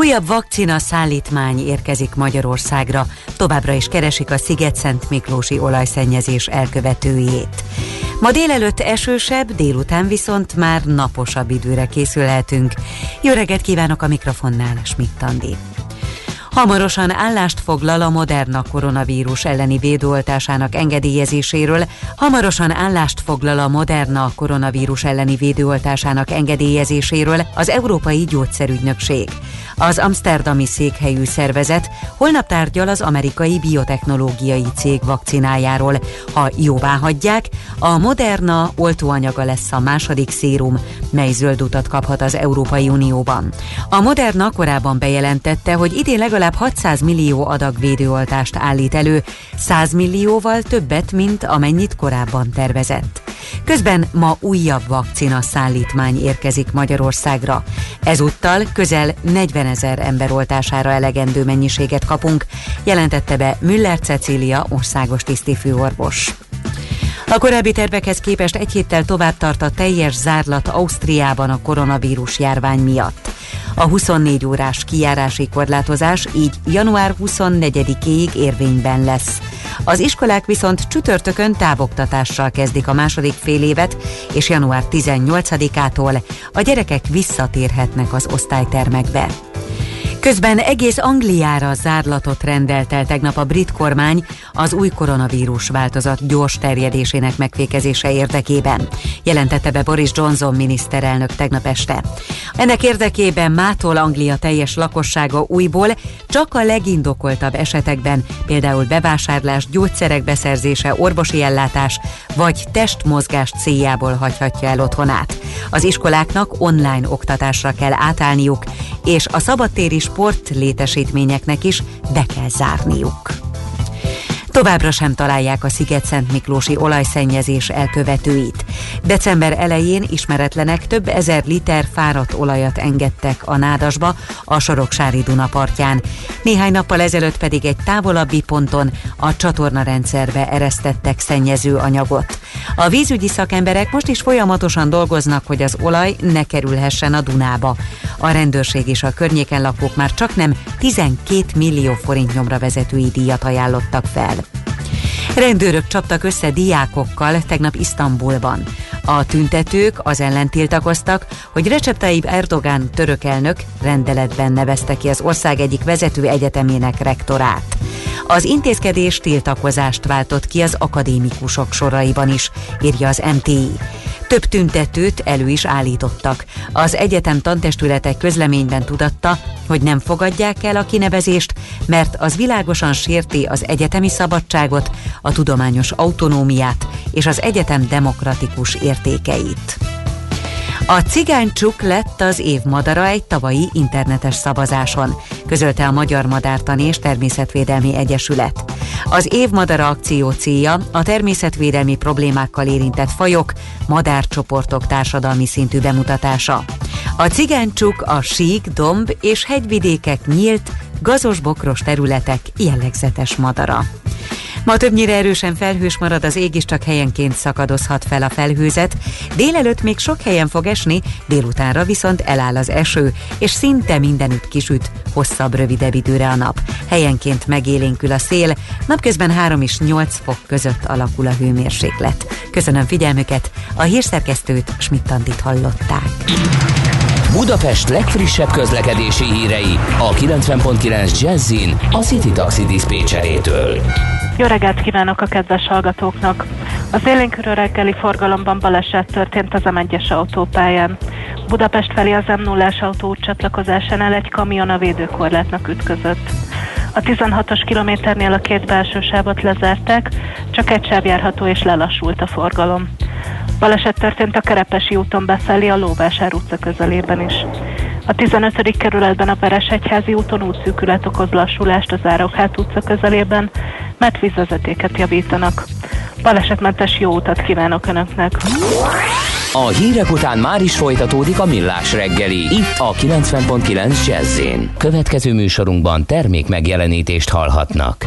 Újabb vakcina szállítmány érkezik Magyarországra. Továbbra is keresik a Sziget-Szent Miklósi olajszennyezés elkövetőjét. Ma délelőtt esősebb, délután viszont már naposabb időre készülhetünk. Jó reggelt kívánok a mikrofonnál, Schmidt Andi. Hamarosan állást foglal a Moderna koronavírus elleni védőoltásának engedélyezéséről. Hamarosan állást foglal a Moderna koronavírus elleni védőoltásának engedélyezéséről az Európai Gyógyszerügynökség. Az amsterdami székhelyű szervezet holnap tárgyal az amerikai biotechnológiai cég vakcinájáról. Ha jóvá hagyják, a Moderna oltóanyaga lesz a második szérum, mely zöld utat kaphat az Európai Unióban. A Moderna korábban bejelentette, hogy idén legalább 600 millió adag védőoltást állít elő, 100 millióval többet, mint amennyit korábban tervezett. Közben ma újabb vakcina szállítmány érkezik Magyarországra. Ezúttal közel 40 ezer ember oltására elegendő mennyiséget kapunk, jelentette be Müller Cecília országos tisztifőorvos. A korábbi tervekhez képest egy héttel tovább tart a teljes zárlat Ausztriában a koronavírus járvány miatt. A 24 órás kijárási korlátozás így január 24-ig érvényben lesz. Az iskolák viszont csütörtökön távoktatással kezdik a második fél évet, és január 18-ától a gyerekek visszatérhetnek az osztálytermekbe. Közben egész Angliára zárlatot rendelt el tegnap a brit kormány az új koronavírus változat gyors terjedésének megfékezése érdekében, jelentette be Boris Johnson miniszterelnök tegnap este. Ennek érdekében mától Anglia teljes lakossága újból csak a legindokoltabb esetekben, például bevásárlás, gyógyszerek beszerzése, orvosi ellátás vagy testmozgás céljából hagyhatja el otthonát. Az iskoláknak online oktatásra kell átállniuk, és a szabadtéri sport létesítményeknek is be kell zárniuk. Továbbra sem találják a Sziget-Szent Miklósi olajszennyezés elkövetőit. December elején ismeretlenek több ezer liter fáradt olajat engedtek a nádasba a Soroksári Duna partján. Néhány nappal ezelőtt pedig egy távolabbi ponton a csatornarendszerbe eresztettek szennyező anyagot. A vízügyi szakemberek most is folyamatosan dolgoznak, hogy az olaj ne kerülhessen a Dunába. A rendőrség és a környéken lakók már csak nem 12 millió forint nyomra vezetői díjat ajánlottak fel. Rendőrök csaptak össze diákokkal tegnap Isztambulban. A tüntetők az ellen tiltakoztak, hogy Recep Tayyip Erdogan török elnök rendeletben nevezte ki az ország egyik vezető egyetemének rektorát. Az intézkedés tiltakozást váltott ki az akadémikusok soraiban is, írja az MTI. Több tüntetőt elő is állítottak. Az egyetem tantestületek közleményben tudatta, hogy nem fogadják el a kinevezést, mert az világosan sérti az egyetemi szabadságot, a tudományos autonómiát és az egyetem demokratikus értékeit. A cigánycsuk lett az év madara egy tavalyi internetes szavazáson, közölte a Magyar Madártani és Természetvédelmi Egyesület. Az év madara akció célja a természetvédelmi problémákkal érintett fajok, madárcsoportok társadalmi szintű bemutatása. A cigánycsuk a sík, domb és hegyvidékek nyílt, gazos bokros területek jellegzetes madara. Ma többnyire erősen felhős marad, az ég is csak helyenként szakadozhat fel a felhőzet. Délelőtt még sok helyen fog esni, délutánra viszont eláll az eső, és szinte mindenütt kisüt, hosszabb, rövidebb időre a nap. Helyenként megélénkül a szél, napközben 3 és 8 fok között alakul a hőmérséklet. Köszönöm figyelmüket, a hírszerkesztőt Schmidt-Tandit hallották. Budapest legfrissebb közlekedési hírei a 90.9 Jazzin a City Taxi Dispécsejétől. Jó reggelt kívánok a kedves hallgatóknak! Az élénkörő reggeli forgalomban baleset történt az M1-es autópályán. Budapest felé az m 0 autó csatlakozásánál egy kamion a védőkorlátnak ütközött. A 16-os kilométernél a két belső sávot lezárták, csak egy sáv járható és lelassult a forgalom. Baleset történt a Kerepesi úton befelé a Lóvásár utca közelében is. A 15. kerületben a Veresegyházi úton útszűkület okoz lassulást az Árokhát utca közelében, mert vízvezetéket javítanak. Balesetmentes jó utat kívánok Önöknek! A hírek után már is folytatódik a millás reggeli, itt a 90.9 jazz Következő műsorunkban termék megjelenítést hallhatnak.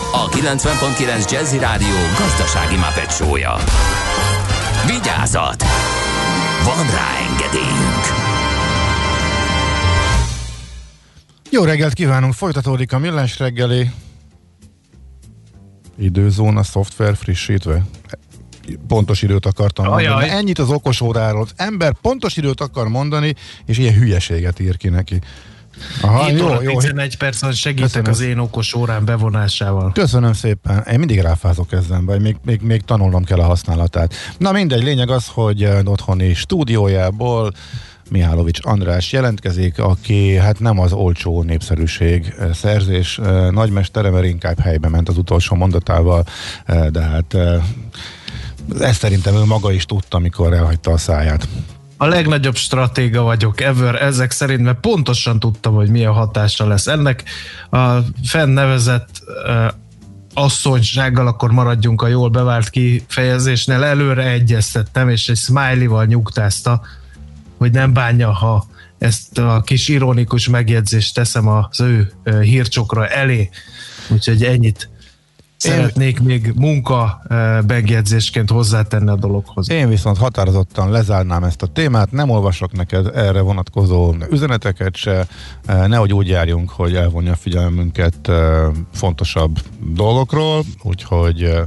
a 90.9 Jazzy Rádió gazdasági mapetsója. Vigyázat! Van rá engedélyünk! Jó reggelt kívánunk, folytatódik a millás reggeli. Időzóna szoftver frissítve. Pontos időt akartam mondani. Ajaj. Ennyit az okos óráról. Az ember pontos időt akar mondani, és ilyen hülyeséget ír ki neki. Aha, 7 jó, óra jó. 11 percen segítek Köszönöm. az én okos órán bevonásával. Köszönöm szépen. Én mindig ráfázok ezen, vagy még, még, még tanulnom kell a használatát. Na mindegy, lényeg az, hogy otthoni stúdiójából Mihálovics András jelentkezik, aki hát nem az olcsó népszerűség szerzés nagymestere, mert inkább helybe ment az utolsó mondatával, de hát ezt szerintem ő maga is tudta, amikor elhagyta a száját. A legnagyobb stratéga vagyok ever ezek szerint, mert pontosan tudtam, hogy milyen hatása lesz ennek. A fennnevezett asszonysággal akkor maradjunk a jól bevált kifejezésnél. Előre egyeztettem, és egy smiley-val nyugtázta, hogy nem bánja, ha ezt a kis ironikus megjegyzést teszem az ő hírcsokra elé. Úgyhogy ennyit szeretnék még munka uh, megjegyzésként hozzátenni a dologhoz. Én viszont határozottan lezárnám ezt a témát, nem olvasok neked erre vonatkozó üzeneteket se, eh, nehogy úgy járjunk, hogy elvonja a figyelmünket eh, fontosabb dolgokról, úgyhogy eh,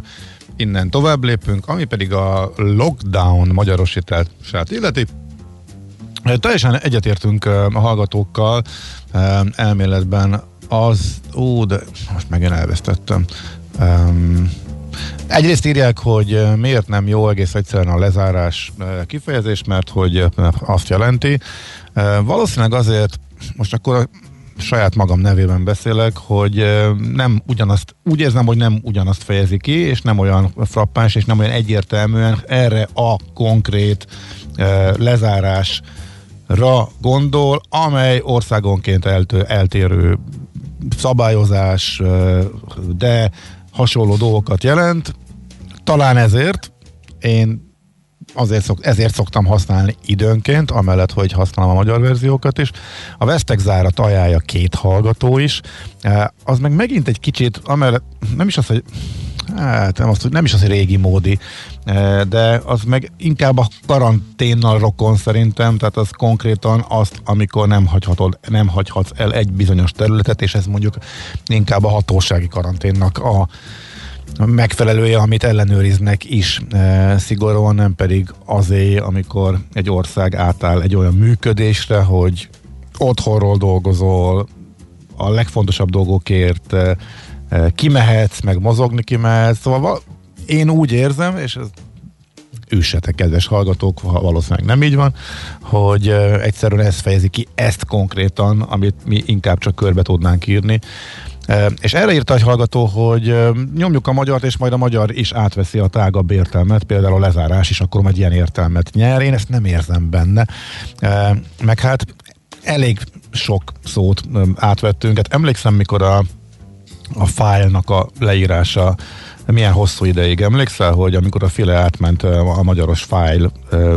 innen tovább lépünk, ami pedig a lockdown magyarosítását illeti. Eh, Teljesen egyetértünk eh, a hallgatókkal eh, elméletben az, ó, de most megint elvesztettem. Um, Egyrészt írják, hogy miért nem jó egész egyszerűen a lezárás kifejezés, mert hogy azt jelenti. Valószínűleg azért, most akkor a saját magam nevében beszélek, hogy nem ugyanazt, úgy érzem, hogy nem ugyanazt fejezi ki, és nem olyan frappáns, és nem olyan egyértelműen erre a konkrét lezárásra gondol, amely országonként eltérő szabályozás, de hasonló dolgokat jelent. Talán ezért én azért szok, ezért szoktam használni időnként, amellett, hogy használom a magyar verziókat is. A Vesztek zárat ajánlja két hallgató is. Eh, Az meg megint egy kicsit, amellett nem is az, hogy Hát nem, azt, nem is az, régi módi, eh, de az meg inkább a karanténnal rokon szerintem, tehát az konkrétan azt, amikor nem, hagyhatod, nem hagyhatsz el egy bizonyos területet, és ez mondjuk inkább a hatósági karanténnak a megfelelője, amit ellenőriznek is e, szigorúan, nem pedig azé, amikor egy ország átáll egy olyan működésre, hogy otthonról dolgozol, a legfontosabb dolgokért e, e, kimehetsz, meg mozogni kimehetsz, szóval val- én úgy érzem, és ez üssetek, kedves hallgatók, ha valószínűleg nem így van, hogy egyszerűen ez fejezi ki ezt konkrétan, amit mi inkább csak körbe tudnánk írni. És erre írta egy hallgató, hogy nyomjuk a magyart, és majd a magyar is átveszi a tágabb értelmet, például a lezárás is akkor majd ilyen értelmet nyer. Én ezt nem érzem benne. Meg hát elég sok szót átvettünk. Hát emlékszem, mikor a a fájlnak a leírása milyen hosszú ideig emlékszel, hogy amikor a file átment a magyaros fájl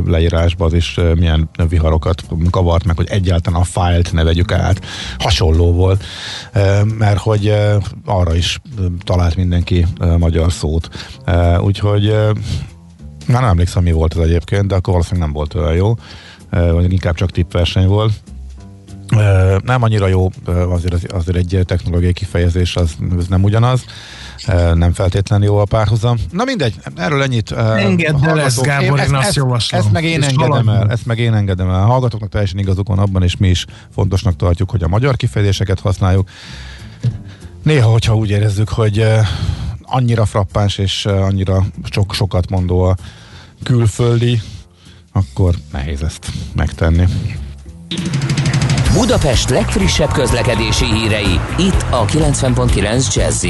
leírásba, az is milyen viharokat kavart meg, hogy egyáltalán a fájlt ne vegyük át. Hasonló volt, mert hogy arra is talált mindenki magyar szót. Úgyhogy már nem emlékszem, mi volt ez egyébként, de akkor valószínűleg nem volt olyan jó, vagy inkább csak tippverseny volt. Nem annyira jó, azért, az- azért egy technológiai kifejezés az, az nem ugyanaz, nem feltétlenül jó a párhuzam. Na mindegy, erről ennyit. Engedd el ezt, Gábor, én azt javaslom. Ezt meg én És engedem el, ezt meg én engedem el. A hallgatóknak teljesen igazuk van abban, és mi is fontosnak tartjuk, hogy a magyar kifejezéseket használjuk. Néha, hogyha úgy érezzük, hogy annyira frappáns és annyira sok, sokat mondó a külföldi, akkor nehéz ezt megtenni. Budapest legfrissebb közlekedési hírei, itt a 90.9 jazz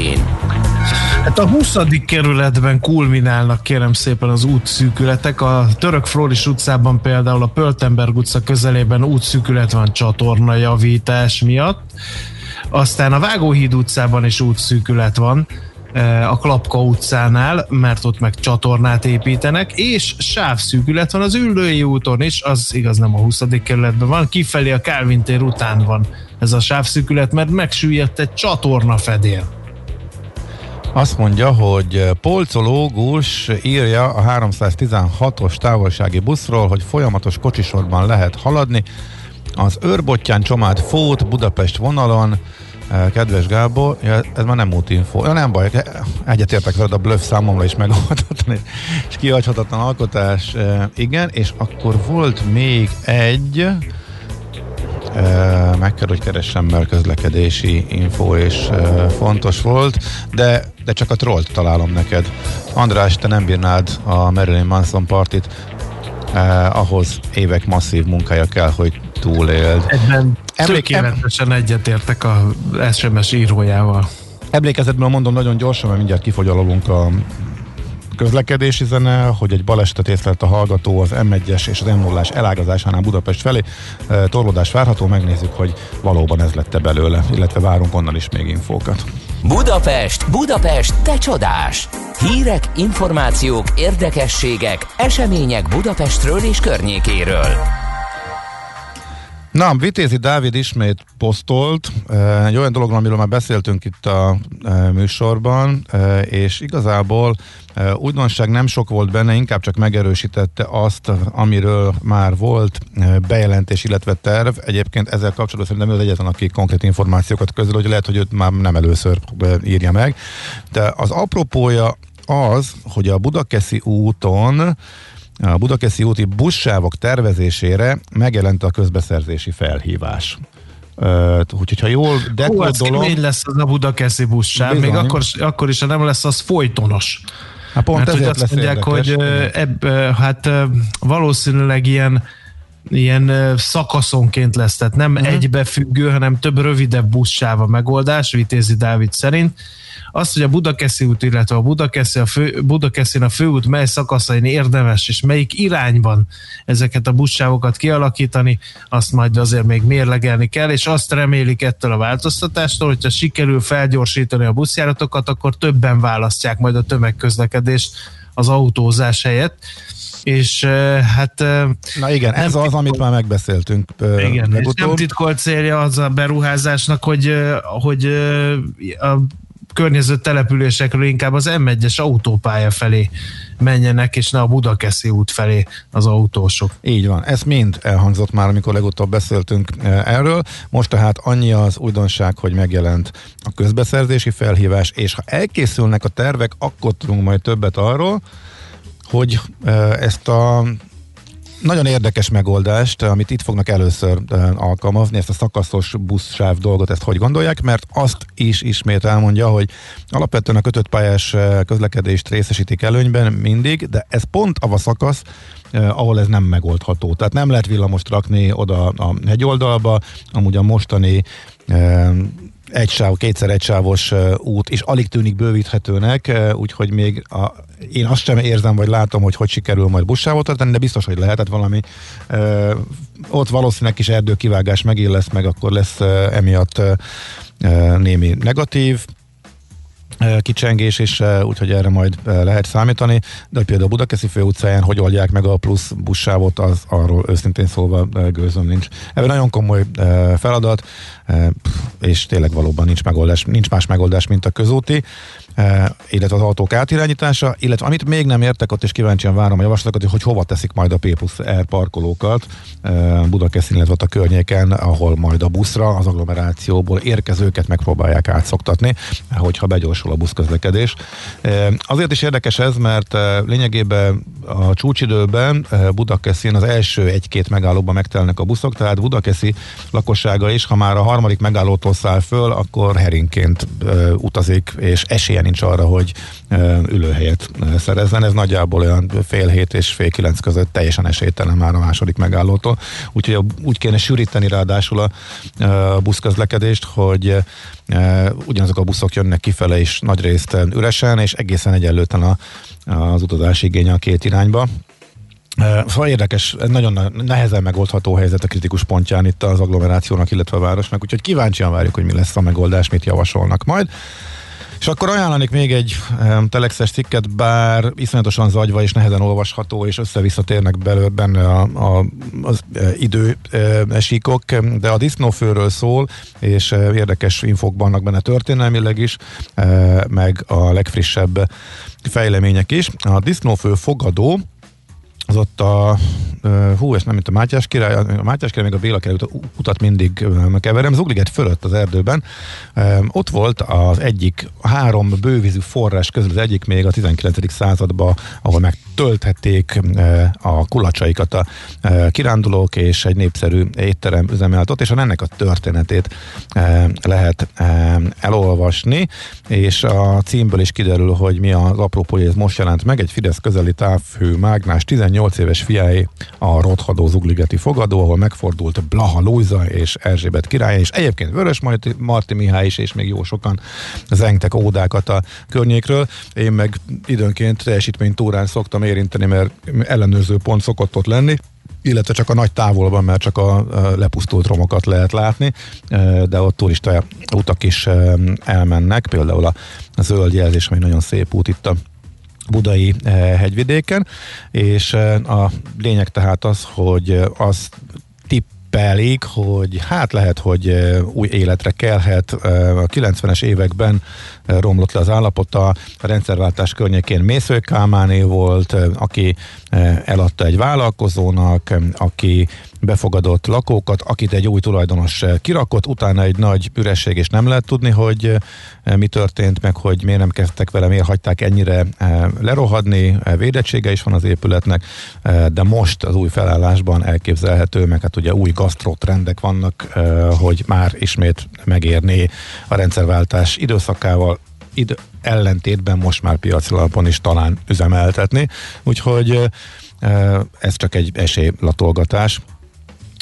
Hát a 20. kerületben kulminálnak kérem szépen az útszűkületek. A Török Fróris utcában például a Pöltenberg utca közelében útszűkület van csatorna javítás miatt. Aztán a Vágóhíd utcában is útszűkület van a Klapka utcánál, mert ott meg csatornát építenek, és sávszűkület van az Üllői úton is, az igaz nem a 20. kerületben van, kifelé a Kálvin tér után van ez a sávszűkület, mert megsüllyedt egy csatorna fedél. Azt mondja, hogy polcológus írja a 316-os távolsági buszról, hogy folyamatos kocsisorban lehet haladni. Az őrbottyán csomád Fót Budapest vonalon, kedves Gábor, ja, ez már nem útinfo. Ja, nem baj, egyetértek veled, a bluff számomra is megoldhatatlan és- kihagyhatatlan alkotás. Eh, Igen, és akkor volt még egy Eh, meg kell, hogy keressem, mert közlekedési info és eh, fontos volt, de, de csak a trollt találom neked. András, te nem bírnád a Marilyn Manson partit, eh, ahhoz évek masszív munkája kell, hogy túléld. Emlék- tökéletesen egyetértek a SMS írójával. Emlékezetből mondom nagyon gyorsan, mert mindjárt kifogyalulunk a közlekedési zene, hogy egy balesetet észlelt a hallgató az M1-es és az m 0 elágazásánál Budapest felé. Eh, Torlódás várható, megnézzük, hogy valóban ez lett belőle, illetve várunk onnan is még infókat. Budapest, Budapest, te csodás! Hírek, információk, érdekességek, események Budapestről és környékéről. Na, Vitézi Dávid ismét posztolt eh, egy olyan dologról, amiről már beszéltünk itt a eh, műsorban, eh, és igazából újdonság nem sok volt benne, inkább csak megerősítette azt, amiről már volt bejelentés, illetve terv. Egyébként ezzel kapcsolatban szerintem az egyetlen, aki konkrét információkat közöl, hogy lehet, hogy őt már nem először írja meg. De az apropója az, hogy a Budakeszi úton a Budakeszi úti buszsávok tervezésére megjelent a közbeszerzési felhívás. Uh, úgyhogy ha jól Hú, dekódolom... kemény lesz az a Budakeszi buszsáv, még akkor, akkor is, ha nem lesz, az folytonos. Hát pont Mert hogy ezért azt mondják, érdekes. hogy ebb, hát valószínűleg ilyen ilyen szakaszonként lesz, tehát nem uh-huh. egybefüggő, hanem több rövidebb buszsáv a megoldás, Vitézi Dávid szerint. Azt, hogy a Budakeszi út, illetve a Budakeszi a fő, Budakeszin a főút mely szakaszain érdemes, és melyik irányban ezeket a buszsávokat kialakítani, azt majd azért még mérlegelni kell, és azt remélik ettől a változtatástól, hogyha sikerül felgyorsítani a buszjáratokat, akkor többen választják majd a tömegközlekedést az autózás helyett. És hát... Na igen, ez az, amit már megbeszéltünk igen, és nem legutóbb. titkolt célja az a beruházásnak, hogy, hogy a környező településekről inkább az M1-es autópálya felé menjenek, és ne a Budakeszi út felé az autósok. Így van, ez mind elhangzott már, amikor legutóbb beszéltünk eh, erről. Most tehát annyi az újdonság, hogy megjelent a közbeszerzési felhívás, és ha elkészülnek a tervek, akkor tudunk majd többet arról, hogy eh, ezt a nagyon érdekes megoldást, amit itt fognak először eh, alkalmazni, ezt a szakaszos buszsáv dolgot, ezt hogy gondolják, mert azt is ismét elmondja, hogy alapvetően a kötött pályás eh, közlekedést részesítik előnyben mindig, de ez pont az a szakasz, eh, ahol ez nem megoldható. Tehát nem lehet villamost rakni oda a hegyoldalba, amúgy a mostani egy sáv, kétszer egysávos uh, út, és alig tűnik bővíthetőnek, úgyhogy még a, én azt sem érzem, vagy látom, hogy hogy sikerül majd buszsávot tartani, de biztos, hogy lehetett valami. Ott valószínűleg kis erdőkivágás megint lesz, meg akkor lesz emiatt némi negatív kicsengés, és uh, úgyhogy erre majd lehet számítani, de például a Budakeszi főutcáján hogy oldják meg a plusz buszsávot, az arról őszintén szólva gőzöm nincs. Ebben nagyon komoly feladat, és tényleg valóban nincs megoldás, nincs más megoldás, mint a közúti, illetve az autók átirányítása, illetve amit még nem értek, ott is kíváncsian várom a javaslatokat, hogy hova teszik majd a P plusz R parkolókat uh, Budakeszin, illetve ott a környéken, ahol majd a buszra, az agglomerációból érkezőket megpróbálják átszoktatni, hogyha begyorsul a buszközlekedés. Uh, azért is érdekes ez, mert lényegében a csúcsidőben Budakeszin az első egy-két megállóban megtelnek a buszok, tehát Budakeszi lakossága is, ha már a harmadik megállótól száll föl, akkor heringként uh, utazik, és esélye nincs arra, hogy ülőhelyet szerezzen. Ez nagyjából olyan fél hét és fél kilenc között teljesen esélytelen már a második megállótól. Úgyhogy úgy kéne sűríteni ráadásul a, a buszközlekedést, hogy ugyanazok a buszok jönnek kifele is nagy részt üresen, és egészen egyenlőtlen a, az utazási igény a két irányba. Szóval érdekes, nagyon nehezen megoldható helyzet a kritikus pontján itt az agglomerációnak, illetve a városnak, úgyhogy kíváncsian várjuk, hogy mi lesz a megoldás, mit javasolnak majd. És akkor ajánlanék még egy telexes cikket, bár iszonyatosan zagyva és nehezen olvasható, és össze-vissza térnek belőle benne a, a, az e, idő e, síkok, de a disznófőről szól, és e, érdekes infók vannak benne történelmileg is, e, meg a legfrissebb fejlemények is. A disznófő fogadó, az ott a, hú, ezt nem, mint a Mátyás király, a Mátyás király, még a Béla király utat mindig keverem, Zugliget fölött az erdőben, ott volt az egyik, három bővízű forrás közül az egyik még a 19. században, ahol megtölthették a kulacsaikat a kirándulók, és egy népszerű étterem üzemelt ott, és ennek a történetét lehet elolvasni, és a címből is kiderül, hogy mi az apropó, hogy ez most jelent meg, egy Fidesz közeli távhő mágnás 18 éves fiáé a rothadó Zugligeti fogadó, ahol megfordult Blaha Lújza és Erzsébet király, és egyébként Vörös Marti, Marti Mihály is, és még jó sokan zengtek ódákat a környékről. Én meg időnként teljesítménytúrán szoktam érinteni, mert ellenőrző pont szokott ott lenni, illetve csak a nagy távolban, mert csak a lepusztult romokat lehet látni, de ott turista utak is elmennek, például a zöld jelzés, ami nagyon szép út itt a budai hegyvidéken, és a lényeg tehát az, hogy az tippelik, hogy hát lehet, hogy új életre kelhet. A 90-es években romlott le az állapota, a rendszerváltás környékén Mésző Kálmáné volt, aki eladta egy vállalkozónak, aki befogadott lakókat, akit egy új tulajdonos kirakott, utána egy nagy üresség, és nem lehet tudni, hogy mi történt, meg hogy miért nem kezdtek vele, miért hagyták ennyire lerohadni, védettsége is van az épületnek, de most az új felállásban elképzelhető, meg hát ugye új gasztrotrendek vannak, hogy már ismét megérné a rendszerváltás időszakával idő ellentétben most már piaci alapon is talán üzemeltetni, úgyhogy ez csak egy esélylatolgatás.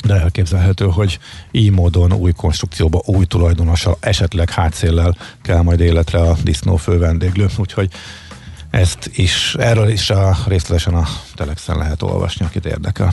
De elképzelhető, hogy így módon új konstrukcióba, új tulajdonossal, esetleg hátszéllel kell majd életre a disznófő vendéglő, úgyhogy ezt is, erről is a részletesen a Telexen lehet olvasni, akit érdekel.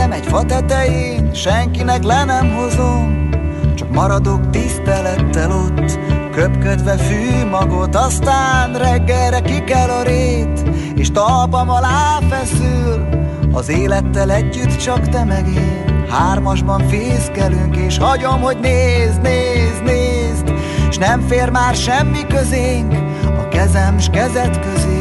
Életem egy fa tetején, senkinek le nem hozom, csak maradok tisztelettel ott, köpködve fű magot, aztán reggelre kikel a rét, és talpam alá feszül, az élettel együtt csak te meg én. Hármasban fészkelünk, és hagyom, hogy nézd, nézd, nézd, és nem fér már semmi közénk, a kezem s kezed közé,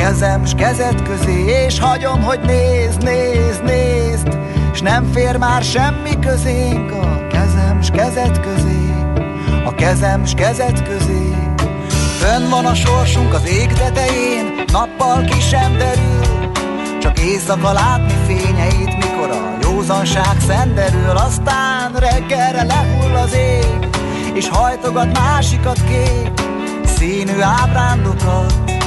kezem s kezed közé, és hagyom, hogy nézd, nézd, nézd, és nem fér már semmi közénk, a kezem s kezed közé, a kezem s kezed közé. Fönn van a sorsunk az ég tetején, nappal ki sem derül, csak éjszaka látni fényeit, mikor a józanság szenderül, aztán reggelre lehull az ég, és hajtogat másikat kék, színű ábrándokat,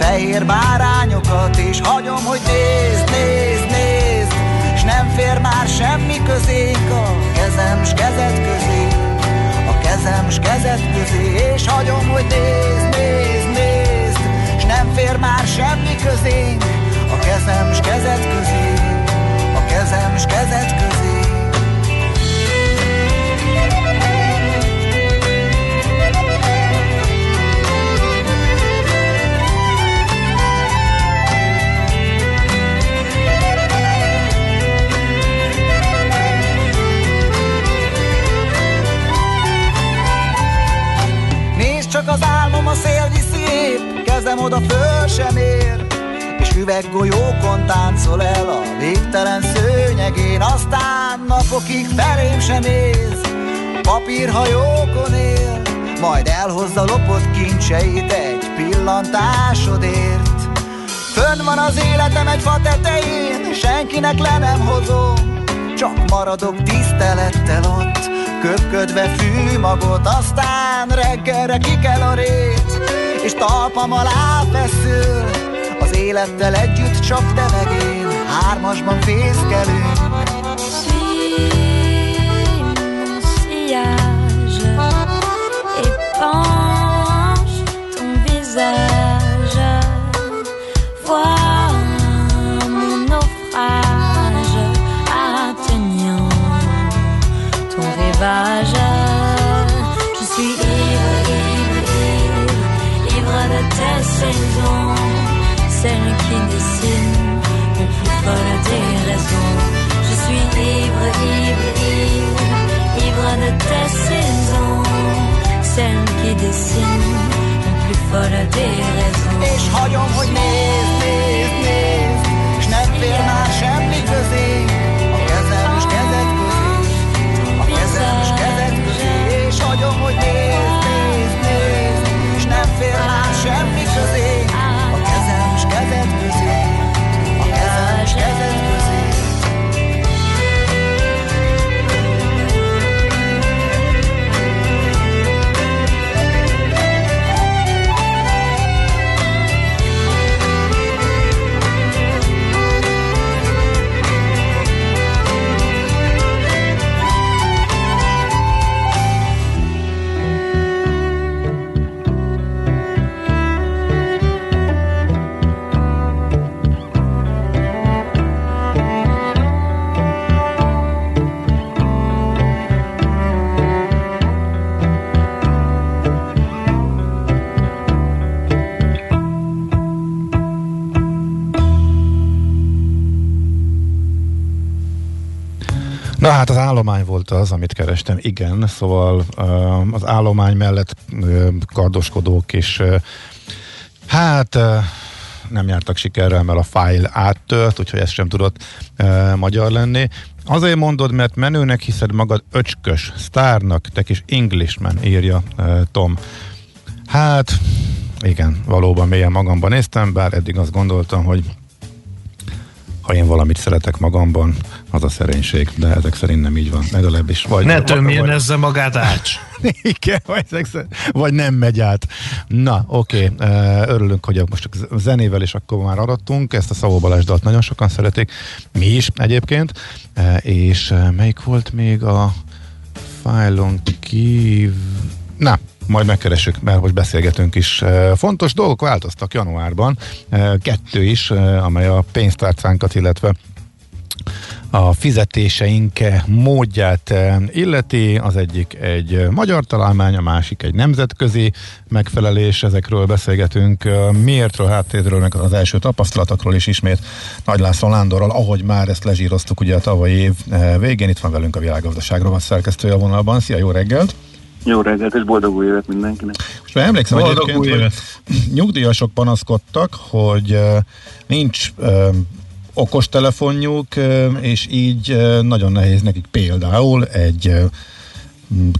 fehér bárányokat, és hagyom, hogy nézd, nézd, nézd, és nem fér már semmi közénk a kezem s kezed közé, a kezem s kezed közé, és hagyom, hogy nézd, nézd, nézd, és nem fér már semmi közénk a kezem s kezed közé, a kezem s kezed közé. Kezem oda föl sem ér, és üveggolyókon táncol el a végtelen szőnyegén, aztán napokig felém sem néz, papírhajókon él, majd elhozza lopott kincseit egy pillantásodért. Fönn van az életem egy fa tetején, senkinek le nem hozom, csak maradok tisztelettel ott, köpködve fű magot, aztán reggelre kikel a rét, és talpam alá feszül, az élettel együtt csak te meg én, hármasban fészkelünk. épanche ton visage. Vois mon naufrage atteignant ton rivage. Tes saisons, celles qui dessinent mon plus folle des raisons. Je suis ivre, ivre, ivre, ivre de tes saisons, celles qui dessinent mon plus folle des raisons. És hagyom, hogy nézd, nézd, nézd, és nem fér már semmi hát az állomány volt az, amit kerestem, igen, szóval az állomány mellett kardoskodók is hát nem jártak sikerrel, mert a fájl áttört, úgyhogy ez sem tudott magyar lenni. Azért mondod, mert menőnek hiszed magad öcskös, sztárnak, te kis Englishman, írja Tom. Hát, igen, valóban mélyen magamban néztem, bár eddig azt gondoltam, hogy ha én valamit szeretek magamban, az a szerénység, de ezek szerint nem így van, legalábbis. Vagy, Ne vagy- tömjénezze magát ács. *laughs* Igen, vagy, szerint- vagy nem megy át. Na, oké, okay. örülünk, hogy most zenével is akkor már arattunk, ezt a Szavó Balázs dalt nagyon sokan szeretik, mi is egyébként, és melyik volt még a fájlon kív... Na, majd megkeressük, mert hogy beszélgetünk is. Eh, Fontos dolgok változtak januárban, Eh, kettő is, eh, amely a pénztárcánkat, illetve a fizetéseink módját illeti. Az egyik egy magyar találmány, a másik egy nemzetközi megfelelés. Ezekről beszélgetünk. Miértről, háttérről, meg az első tapasztalatokról is ismét Nagy László Lándorral, ahogy már ezt lezsíroztuk ugye a tavalyi év végén. Itt van velünk a világgazdaságról a szerkesztője a vonalban. Szia, jó reggelt! Jó reggelt és boldog új évet mindenkinek. Most már emlékszem Boldog egyébként, hogy nyugdíjasok panaszkodtak, hogy nincs okostelefonjuk, és így nagyon nehéz nekik például egy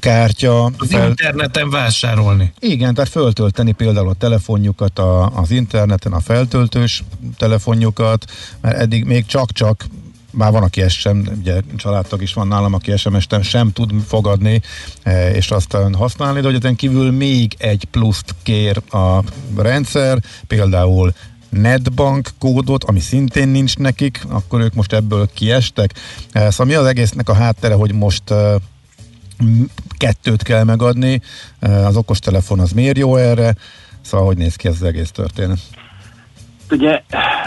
kártya Az interneten vásárolni. igen, tehát föltölteni például a telefonjukat a, az interneten, a feltöltős telefonjukat, mert eddig még csak-csak már van, aki ezt sem, ugye családtag is van nálam, aki SMS-ten sem tud fogadni, eh, és aztán használni, de hogy ezen kívül még egy pluszt kér a rendszer, például netbank kódot, ami szintén nincs nekik, akkor ők most ebből kiestek. Eh, Szóval mi az egésznek a háttere, hogy most m- kettőt kell megadni, az okostelefon az miért jó erre, szóval hogy néz ki ez az egész történet? Ugye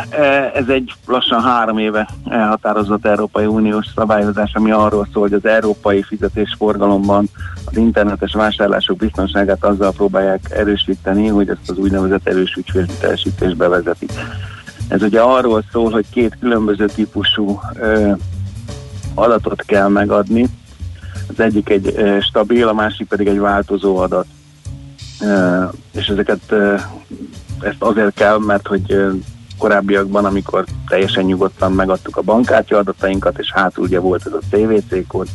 eh, ez egy lassan három éve elhatározott Európai Uniós szabályozás, ami arról szól, hogy az európai fizetésforgalomban az internetes vásárlások biztonságát azzal próbálják erősíteni, hogy ezt az úgynevezett erős ügyfélteljesítést bevezetik. Ez ugye arról szól, hogy két különböző típusú ö, adatot kell megadni. Az egyik egy ö, stabil, a másik pedig egy változó adat. És ezeket ezt azért kell, mert hogy korábbiakban, amikor teljesen nyugodtan megadtuk a bankkártya adatainkat, és hátul ugye volt ez a CVC kód,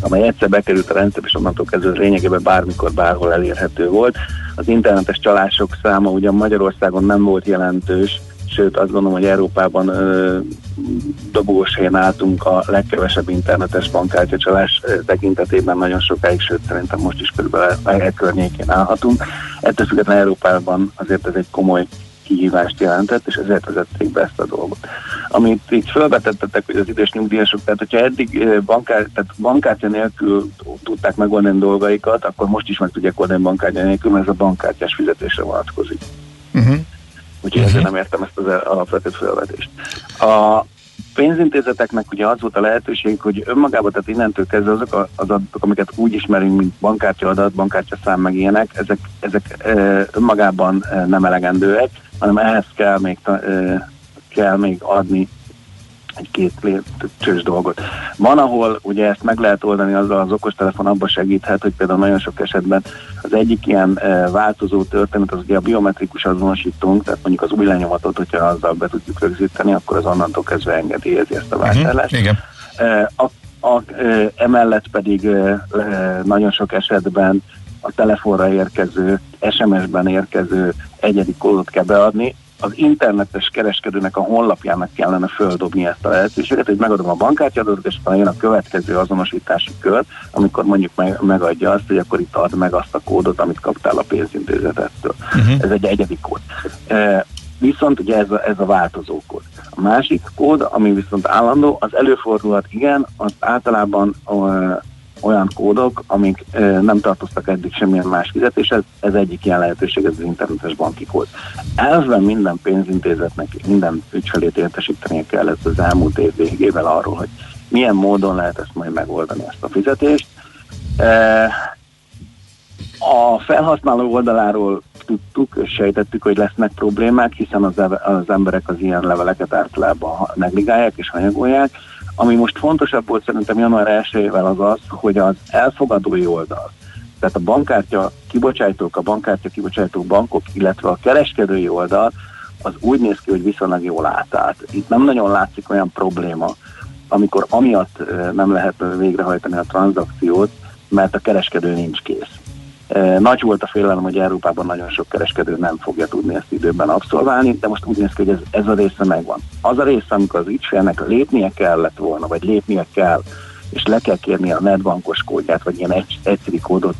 amely egyszer bekerült a rendszer, és onnantól kezdve lényegében bármikor, bárhol elérhető volt. Az internetes csalások száma ugyan Magyarországon nem volt jelentős, sőt azt gondolom, hogy Európában ö, dobogós helyen álltunk a legkevesebb internetes bankkártyacsalás tekintetében nagyon sokáig, sőt szerintem most is körülbelül e környékén állhatunk. Ettől függetlenül Európában azért ez egy komoly kihívást jelentett, és ezért vezették be ezt a dolgot. Amit így felvetettetek, hogy az idős nyugdíjasok, tehát hogyha eddig bankár, tehát bankkártya nélkül tudták megoldani dolgaikat, akkor most is meg tudják oldani bankkártya nélkül, mert ez a bankkártyás fizetésre vonatkozik. Uh-huh. Úgyhogy ezért nem értem ezt az alapvető felvetést. A pénzintézeteknek ugye az volt a lehetőség, hogy önmagában, tehát innentől kezdve azok a- az adatok, amiket úgy ismerünk, mint bankkártya adat, bankkártya szám meg ilyenek, ezek, ezek önmagában nem elegendőek, hanem ehhez kell még, kell még adni egy-két lépcsős dolgot. Van, ahol ugye ezt meg lehet oldani azzal az okostelefon abba segíthet, hogy például nagyon sok esetben az egyik ilyen e, változó történet az ugye a biometrikus azonosítunk, tehát mondjuk az új lenyomatot, hogyha azzal be tudjuk rögzíteni, akkor az onnantól kezdve engedélyezi ezt a vásárlást. Igen. E, a, a, e, emellett pedig nagyon sok esetben a telefonra érkező, SMS-ben érkező egyedi kódot kell beadni, az internetes kereskedőnek a honlapjának kellene földobni ezt a lehetőséget, hogy megadom a bankkártyadatot, és aztán jön a következő azonosítási kör, amikor mondjuk meg, megadja azt, hogy akkor itt add meg azt a kódot, amit kaptál a pénzintézetettől. Uh-huh. Ez egy egyedi kód. E, viszont ugye ez a, ez a változó kód. A másik kód, ami viszont állandó, az előfordulhat, igen, az általában ö, olyan kódok, amik ö, nem tartoztak eddig semmilyen más fizetéshez, ez egyik ilyen lehetőség, ez az internetes banki kód. Elvben minden pénzintézetnek, minden ügyfelét értesítenie kellett az elmúlt év végével arról, hogy milyen módon lehet ezt majd megoldani, ezt a fizetést. A felhasználó oldaláról tudtuk és sejtettük, hogy lesznek problémák, hiszen az, az emberek az ilyen leveleket általában negligálják és hanyagolják. Ami most fontosabb volt szerintem január 1-ével az az, hogy az elfogadói oldal, tehát a bankkártya kibocsátók, a bankkártya kibocsátó bankok, illetve a kereskedői oldal, az úgy néz ki, hogy viszonylag jól átállt. Itt nem nagyon látszik olyan probléma, amikor amiatt nem lehet végrehajtani a tranzakciót, mert a kereskedő nincs kész. Nagy volt a félelem, hogy Európában nagyon sok kereskedő nem fogja tudni ezt időben abszolválni, de most úgy néz ki, hogy ez, ez a része megvan. Az a része, amikor az ügyfélnek lépnie kellett volna, vagy lépnie kell, és le kell kérni a netbankos kódját, vagy ilyen egy, egyszerű kódot,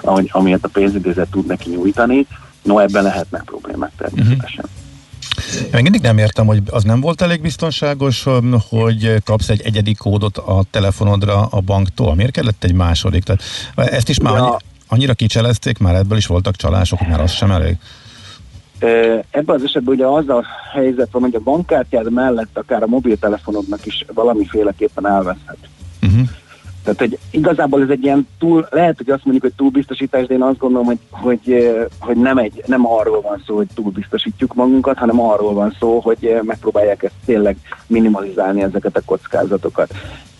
ahogy, amilyet a pénzintézet tud neki nyújtani, no ebben lehetnek problémák természetesen. Én még mindig nem értem, hogy az nem volt elég biztonságos, hogy kapsz egy egyedi kódot a telefonodra a banktól. Miért kellett egy második? Tehát ezt is már Ja. Annyi, annyira kicselezték, már ebből is voltak csalások, már az sem elég. Ebben az esetben ugye az a helyzet van, hogy a bankkártyád mellett akár a mobiltelefonodnak is valamiféleképpen elveszhet. Tehát, hogy igazából ez egy ilyen túl, lehet, hogy azt mondjuk, hogy túlbiztosítás, de én azt gondolom, hogy, hogy, hogy nem, egy, nem arról van szó, hogy túlbiztosítjuk magunkat, hanem arról van szó, hogy megpróbálják ezt tényleg minimalizálni ezeket a kockázatokat.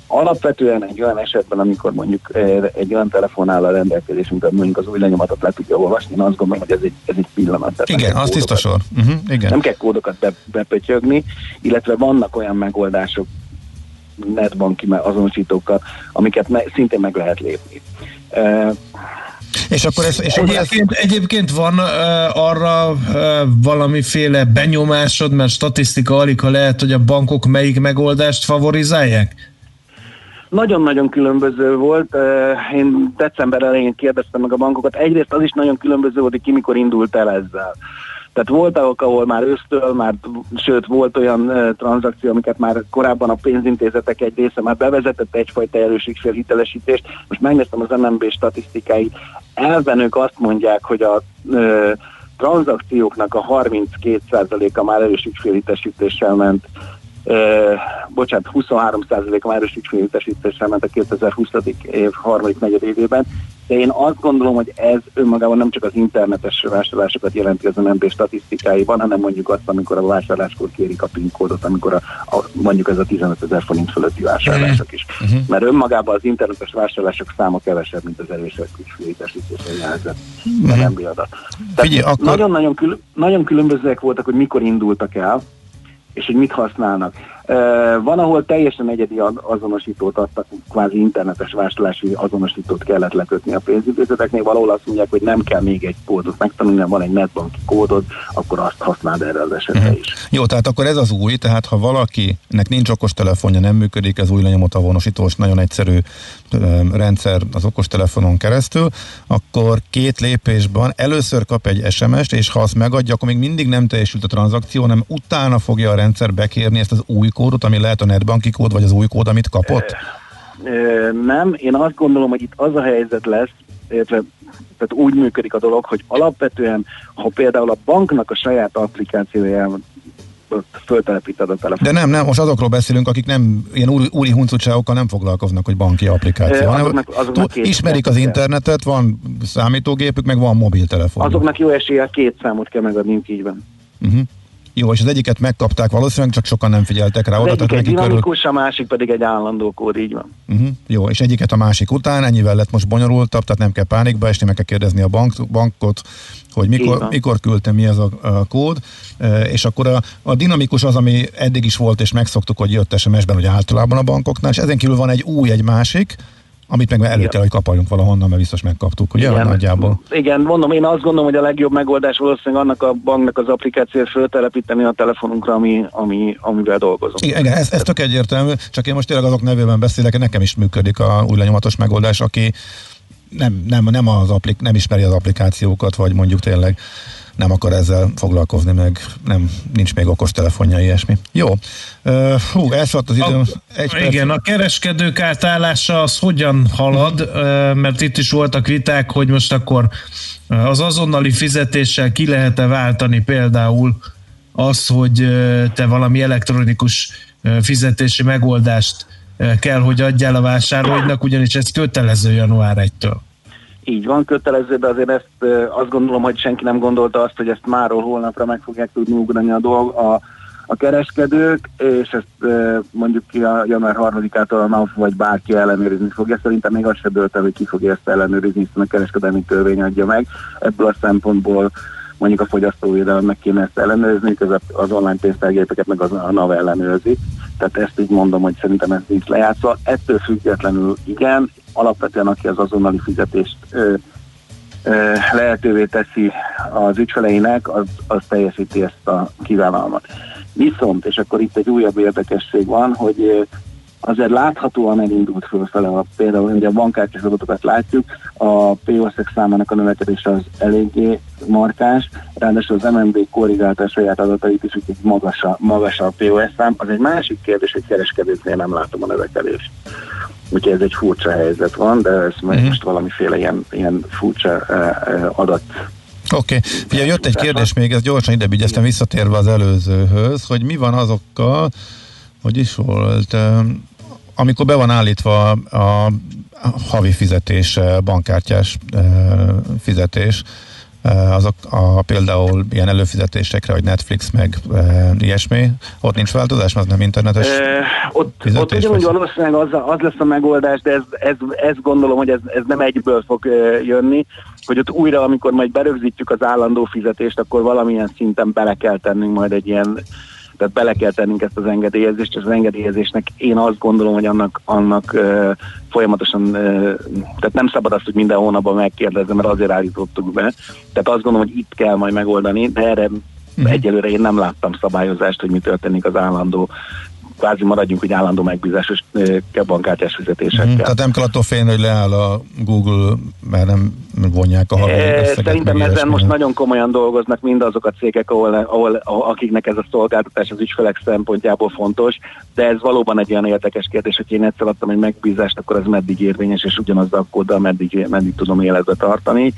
Alapvetően egy olyan esetben, amikor mondjuk eh, egy olyan telefon áll a rendelkezésünkre, mondjuk az új lenyomatot le tudja olvasni, én azt gondolom, hogy ez egy, ez egy pillanat. Tehát Igen, az tiszta sor. Uh-huh, igen. nem kell kódokat be, bepötyögni, illetve vannak olyan megoldások, netbanki azonosítókkal, amiket me- szintén meg lehet lépni. Uh, és akkor ez, és egyébként, egyébként van uh, arra uh, valamiféle benyomásod, mert statisztika alig, ha lehet, hogy a bankok melyik megoldást favorizálják? Nagyon-nagyon különböző volt. Én december elején kérdeztem meg a bankokat. Egyrészt az is nagyon különböző volt, hogy ki mikor indult el ezzel. Tehát voltak, ahol már ősztől, már, sőt volt olyan uh, tranzakció, amiket már korábban a pénzintézetek egy része már bevezetett egyfajta erősségfél hitelesítést. Most megnéztem az MNB statisztikáit. Elven ők azt mondják, hogy a uh, tranzakcióknak a 32%-a már erős ügyfélhitesítéssel ment Uh, bocsánat, 23%-a már erős ügyfélhitesítéssel ment a 2020. év harmadik negyed évében, de én azt gondolom, hogy ez önmagában nem csak az internetes vásárlásokat jelenti az MNB statisztikáiban, hanem mondjuk azt, amikor a vásárláskor kérik a PIN kódot, amikor a, a, mondjuk ez a 15 ezer forint fölötti vásárlások is. Uh-huh. Mert önmagában az internetes vásárlások száma kevesebb, mint az erős ügyfélhitesítéssel jelzett Mhm. MNB adat. Figyelj, akkor- nagyon-nagyon, kül- nagyon különbözőek voltak, hogy mikor indultak el, és hogy mit használnak. Van, ahol teljesen egyedi az- azonosítót adtak, kvázi internetes vásárlási azonosítót kellett lekötni a pénzintézeteknél, valahol azt mondják, hogy nem kell még egy kódot megtanulni, hanem van egy netbanki kódod, akkor azt használd erre az esetre is. Jó, tehát akkor ez az új, tehát ha valakinek nincs okostelefonja, nem működik ez új lenyomott avonosítós, nagyon egyszerű rendszer az okostelefonon keresztül, akkor két lépésben először kap egy SMS-t, és ha azt megadja, akkor még mindig nem teljesült a tranzakció, hanem utána fogja a rendszer bekérni ezt az új kódot, ami lehet a netbanki kód, vagy az új kód, amit kapott? Nem, én azt gondolom, hogy itt az a helyzet lesz, illetve tehát úgy működik a dolog, hogy alapvetően, ha például a banknak a saját applikációjában föltelepíted a telefon. De nem, nem, most azokról beszélünk, akik nem ilyen úri, úri huncutságokkal nem foglalkoznak, hogy banki applikáció. Azoknak- tú- két- ismerik az internetet, van számítógépük, meg van mobiltelefon. Azoknak jó eséllyel két számot kell megadniuk így van. Uh-huh. Jó, és az egyiket megkapták valószínűleg, csak sokan nem figyeltek rá Az oda, egyik tehát egy neki körül... dinamikus, a másik pedig egy állandó kód, így van. Uh-huh. Jó, és egyiket a másik után, ennyivel lett most bonyolultabb, tehát nem kell pánikba esni, meg kell kérdezni a bank, bankot, hogy mikor, mikor küldtem, mi ez a, a kód, és akkor a, a dinamikus az, ami eddig is volt, és megszoktuk, hogy jött SMS-ben, hogy általában a bankoknál, és ezen kívül van egy új, egy másik, amit meg elő kell, hogy kapaljunk valahonnan, mert biztos megkaptuk, ugye? Igen. Nagyjából. Igen, mondom, én azt gondolom, hogy a legjobb megoldás valószínűleg annak a banknak az applikációt föltelepíteni a telefonunkra, ami, ami, amivel dolgozunk. Igen, igen ez, ez tök egyértelmű, csak én most tényleg azok nevében beszélek, nekem is működik a új lenyomatos megoldás, aki nem, nem, nem, az applik, nem ismeri az applikációkat, vagy mondjuk tényleg nem akar ezzel foglalkozni, meg nem, nincs még okos telefonja, ilyesmi. Jó. Hú, elszaladt az időm. Egy perc. Igen, a kereskedők átállása az hogyan halad, mert itt is voltak viták, hogy most akkor az azonnali fizetéssel ki lehet-e váltani például az, hogy te valami elektronikus fizetési megoldást kell, hogy adjál a vásárlóidnak, ugyanis ez kötelező január 1-től. Így van, kötelező, de azért ezt azt gondolom, hogy senki nem gondolta azt, hogy ezt máról holnapra meg fogják tudni ugrani a, dolg, a, a kereskedők, és ezt mondjuk ki a január 3-ától a NAV vagy bárki ellenőrizni fogja. Szerintem még az se dölt hogy ki fogja ezt ellenőrizni, hiszen a kereskedelmi törvény adja meg. Ebből a szempontból mondjuk a fogyasztóvédelemnek kéne ezt ellenőrizni, közben az online pénztárgépeket meg az a NAV ellenőrzi. Tehát ezt így mondom, hogy szerintem ez nincs lejátszva. Ettől függetlenül igen, alapvetően aki az azonnali fizetést ö, ö, lehetővé teszi az ügyfeleinek, az, az teljesíti ezt a kívánalmat. Viszont, és akkor itt egy újabb érdekesség van, hogy azért láthatóan elindult fölfele, a, például, hogy a bankkártyás adatokat látjuk, a POS-ek számának a növekedése az eléggé markáns, ráadásul az MNB korrigálta a saját adatait is, úgyhogy magas a, magas a POS szám. Az egy másik kérdés, hogy kereskedőknél nem látom a növekedést. Úgyhogy ez egy furcsa helyzet van, de ez uh-huh. most valamiféle ilyen, ilyen furcsa uh, adat Oké, okay. figyelj, jött egy kérdés még, ez gyorsan ide vigyeztem visszatérve az előzőhöz, hogy mi van azokkal, hogy is volt, amikor be van állítva a, havi fizetés, ö, bankkártyás ö, fizetés, ö, azok a, például ilyen előfizetésekre, hogy Netflix meg e, ilyesmi, ott nincs változás, mert nem internetes Ö, ott, ott ugyanúgy valószínűleg az, az lesz a megoldás, de ez, ez, ez gondolom, hogy ez, ez nem egyből fog jönni, hogy ott újra, amikor majd berögzítjük az állandó fizetést, akkor valamilyen szinten bele kell tennünk majd egy ilyen tehát bele kell tennünk ezt az engedélyezést, és az engedélyezésnek én azt gondolom, hogy annak, annak uh, folyamatosan, uh, tehát nem szabad azt, hogy minden hónapban megkérdezzem, mert azért állítottuk be. Tehát azt gondolom, hogy itt kell majd megoldani, de erre uh-huh. egyelőre én nem láttam szabályozást, hogy mi történik az állandó kvázi maradjunk, hogy állandó megbízásos bankkártyás fizetésekkel. Mhm, Tehát nem kell attól félni, hogy leáll a Google, mert nem vonják a összeget, Szerintem ezen ilyesmi. most nagyon komolyan dolgoznak mindazok a cégek, ahol, ahol, akiknek ez a szolgáltatás az ügyfelek szempontjából fontos, de ez valóban egy olyan érdekes kérdés, hogy én egyszer adtam egy megbízást, akkor az meddig érvényes, és ugyanazzal a kóddal meddig, meddig tudom életbe tartani.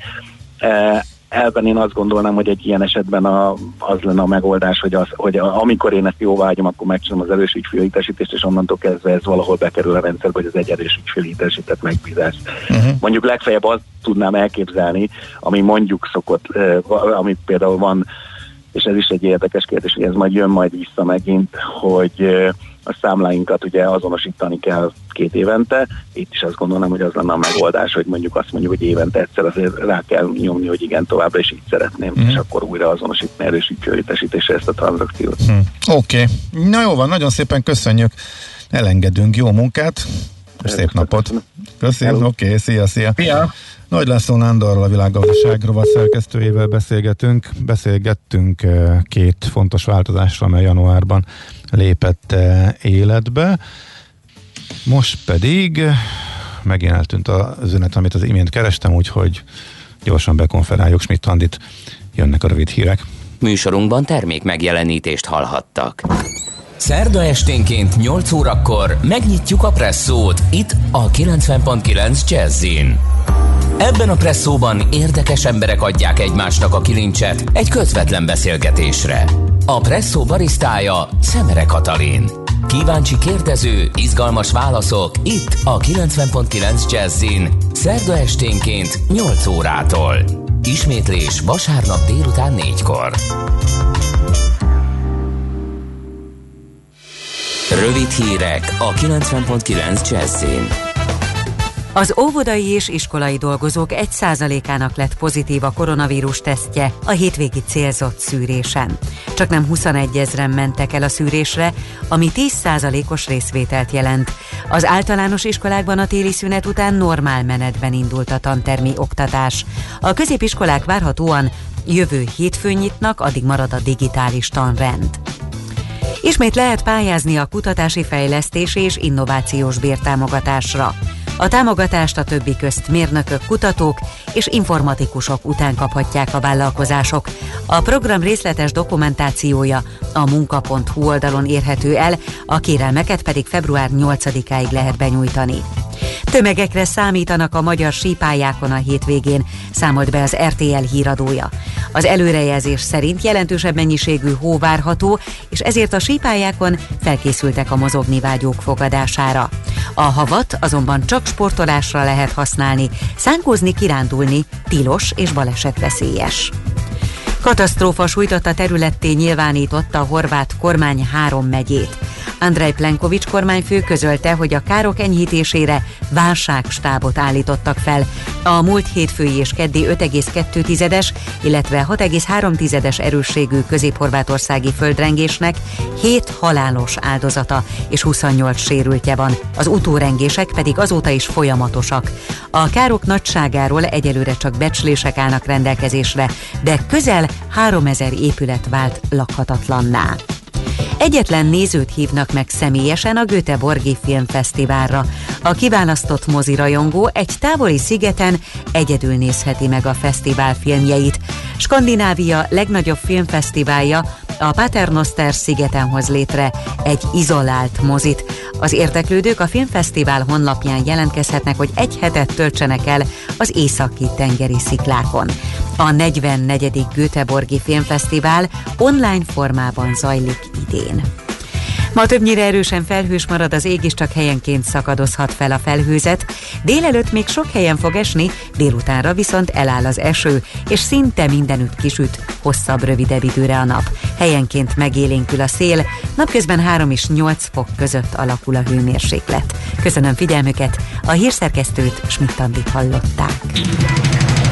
Elben én azt gondolnám, hogy egy ilyen esetben a, az lenne a megoldás, hogy, az, hogy a, amikor én ezt jóvágyom, akkor megcsinálom az erős ügyfélhitesítést, és onnantól kezdve ez valahol bekerül a rendszerbe, hogy az egy erős ügyfélhitesített megbízás. Uh-huh. Mondjuk legfeljebb azt tudnám elképzelni, ami mondjuk szokott, eh, va- ami például van, és ez is egy érdekes kérdés, hogy ez majd jön majd vissza megint, hogy a számláinkat ugye azonosítani kell két évente. Itt is azt gondolnám, hogy az lenne a megoldás, hogy mondjuk azt mondjuk, hogy évente egyszer azért rá kell nyomni, hogy igen, továbbra is így szeretném, Mhm. és akkor újra azonosítani erősítőítesítésre ezt a tranzakciót. Hm. Oké, okay. na jó van, nagyon szépen köszönjük, elengedünk, jó munkát, és szép napot. Köszönöm, oké, okay, szia, szia. Szia. Nagy László Nándorral, a világgazdaság rovat szerkesztőjével beszélgetünk. Beszélgettünk eh, két fontos változásra, amely januárban lépett eh, életbe. Most pedig eh, megint eltűnt az üzenet, amit az imént kerestem, úgyhogy gyorsan bekonferáljuk Schmidt Andit. Jönnek a rövid hírek. Műsorunkban termék megjelenítést hallhattak. Szerda esténként 8 órakor megnyitjuk a presszót itt a 90.9 Jazzin. Ebben a presszóban érdekes emberek adják egymásnak a kilincset egy közvetlen beszélgetésre. A presszó barisztája Szemere Katalin. Kíváncsi kérdező, izgalmas válaszok itt a 90.9 Jazzin. Szerda esténként 8 órától. Ismétlés vasárnap délután 4-kor. Rövid hírek a 90.9 Jazzin. Az óvodai és iskolai dolgozók 1%-ának lett pozitív a koronavírus tesztje a hétvégi célzott szűrésen. Csak nem 21 ezren mentek el a szűrésre, ami 10%-os részvételt jelent. Az általános iskolákban a téli szünet után normál menetben indult a tantermi oktatás. A középiskolák várhatóan jövő hétfőn nyitnak, addig marad a digitális tanrend. Ismét lehet pályázni a kutatási fejlesztési és innovációs bértámogatásra. A támogatást a többi közt mérnökök, kutatók és informatikusok után kaphatják a vállalkozások. A program részletes dokumentációja a munka.hu oldalon érhető el, a kérelmeket pedig február 8-áig lehet benyújtani. Tömegekre számítanak a magyar sípályákon a hétvégén, számolt be az RTL híradója. Az előrejelzés szerint jelentősebb mennyiségű hó várható, és ezért a sípályákon felkészültek a mozogni vágyók fogadására. A havat azonban csak sportolásra lehet használni, szánkózni, kirándulni tilos és balesetveszélyes. Katasztrófa sújtotta területté nyilvánította a horvát kormány három megyét. Andrej Plenkovics kormányfő közölte, hogy a károk enyhítésére válságstábot állítottak fel. A múlt hétfői és keddi 5,2-es, illetve 6,3-es erősségű közép-horvátországi földrengésnek 7 halálos áldozata és 28 sérültje van. Az utórengések pedig azóta is folyamatosak. A károk nagyságáról egyelőre csak becslések állnak rendelkezésre, de közel 3000 épület vált lakhatatlanná. Egyetlen nézőt hívnak meg személyesen a Göteborgi Filmfesztiválra. A kiválasztott mozirajongó egy távoli szigeten egyedül nézheti meg a fesztivál filmjeit. Skandinávia legnagyobb filmfesztiválja a Paternoster szigeten hoz létre egy izolált mozit. Az érdeklődők a filmfesztivál honlapján jelentkezhetnek, hogy egy hetet töltsenek el az északi tengeri sziklákon. A 44. Göteborgi Filmfesztivál online formában zajlik idén. Ma többnyire erősen felhős marad, az ég is csak helyenként szakadozhat fel a felhőzet. Délelőtt még sok helyen fog esni, délutánra viszont eláll az eső, és szinte mindenütt kisüt, hosszabb, rövidebb időre a nap. Helyenként megélénkül a szél, napközben 3 és 8 fok között alakul a hőmérséklet. Köszönöm figyelmüket, a hírszerkesztőt Schmidt-Tandit hallották.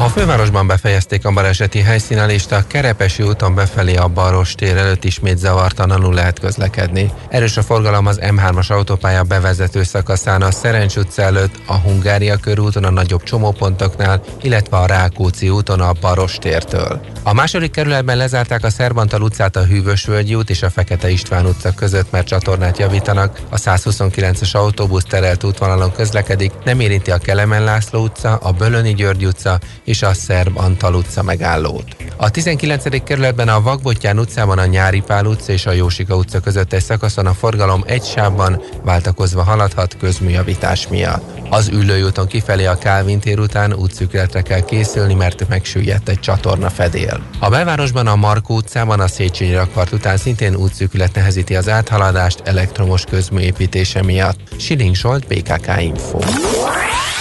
a fővárosban befejezték a baleseti helyszínelést, a Kerepesi úton befelé a Baros tér előtt ismét zavartalanul lehet közlekedni. Erős a forgalom az M3-as autópálya bevezető szakaszán a Szerencs utca előtt, a Hungária körúton a nagyobb csomópontoknál, illetve a Rákóczi úton a Baros tértől. A második kerületben lezárták a Szerbantal utcát a Hűvösvölgyi út és a Fekete István utca között, mert csatornát javítanak. A 129-es autóbusz terelt útvonalon közlekedik, nem érinti a Kelemen László utca, a Bölöni György utca és a Szerb Antal utca megállót. A 19. kerületben a Vagbottyán utcában a Nyári Pál utca és a Jósika utca között egy szakaszon a forgalom egy sávban váltakozva haladhat közműjavítás miatt. Az ülőjúton kifelé a Kálvin tér után útszükletre kell készülni, mert megsüllyedt egy csatorna fedél. A belvárosban a Markó utcában a Széchenyi rakpart után szintén útszüklet nehezíti az áthaladást elektromos közműépítése miatt. Siling Zsolt, BKK Info.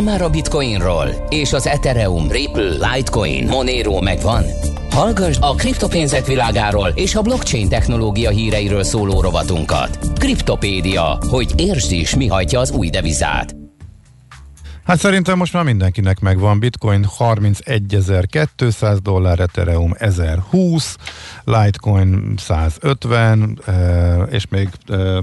Hallottál már a Bitcoinról? És az Ethereum, Ripple, Litecoin, Monero megvan? Hallgass a kriptopénzek világáról és a blockchain technológia híreiről szóló rovatunkat. Kriptopédia, hogy értsd is, mi hajtja az új devizát. Hát szerintem most már mindenkinek megvan. Bitcoin 31.200 dollár, Ethereum 1020, Litecoin 150, eh, és még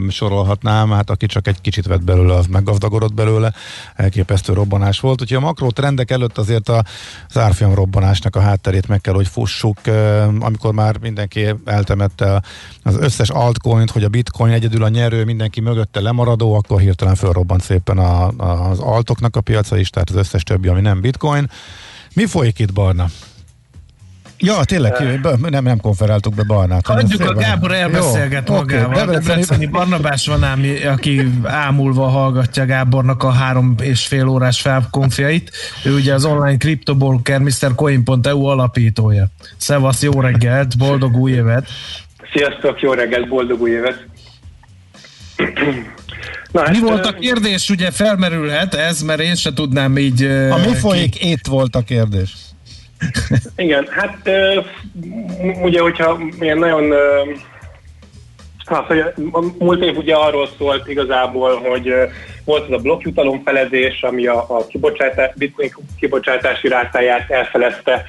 sorolhatnám, hát aki csak egy kicsit vett belőle, az meggazdagodott belőle, elképesztő robbanás volt. Úgyhogy a makró trendek előtt azért az árfolyam robbanásnak a hátterét meg kell, hogy fussuk, amikor már mindenki eltemette az összes altcoint, hogy a bitcoin egyedül a nyerő, mindenki mögötte lemaradó, akkor hirtelen fölrobbant szépen a, az altoknak a piaca is, tehát az összes többi, ami nem bitcoin. Mi folyik itt, Barna? Ja, tényleg, nem, nem konferáltuk be Barnát. Hagyjuk a Gábor elbeszélget Jó, magával. Okay, Debreceni- Barnabás van ám, aki ámulva hallgatja Gábornak a három és fél órás felkonfjait. Ő ugye az online kriptobroker MrCoin.eu alapítója. Szevasz, jó reggelt, boldog új évet! Sziasztok, jó reggelt, boldog új évet! Na, Mi volt a kérdés? Ugye felmerülhet ez, mert én se tudnám így... A mi ki- folyik, itt volt a kérdés. Igen, hát ugye, hogyha ilyen nagyon... Az, hogy a múlt év ugye arról szólt igazából, hogy volt ez a blokkjutalom felezés, ami a, a kibocsátá, bitcoin kibocsátási rátáját elfelezte,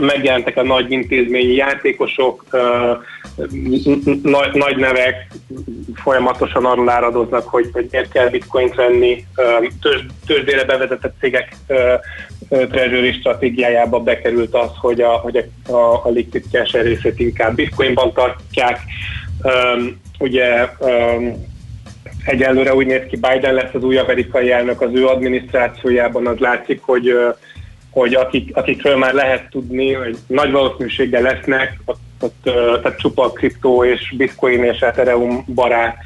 megjelentek a nagy intézményi játékosok, nagy, nagy nevek folyamatosan arról áradoznak, hogy, hogy miért kell bitcoint venni, tőzs, tőzsdére bevezetett cégek treasury stratégiájába bekerült az, hogy a, hogy a, a, a liquid cash részét inkább bitcoinban tartják. Um, ugye um, egyelőre úgy néz ki, Biden lesz az új amerikai elnök az ő adminisztrációjában, az látszik, hogy, hogy akik, akikről már lehet tudni, hogy nagy valószínűséggel lesznek, ott, ott tehát csupa kriptó és bitcoin és ethereum barát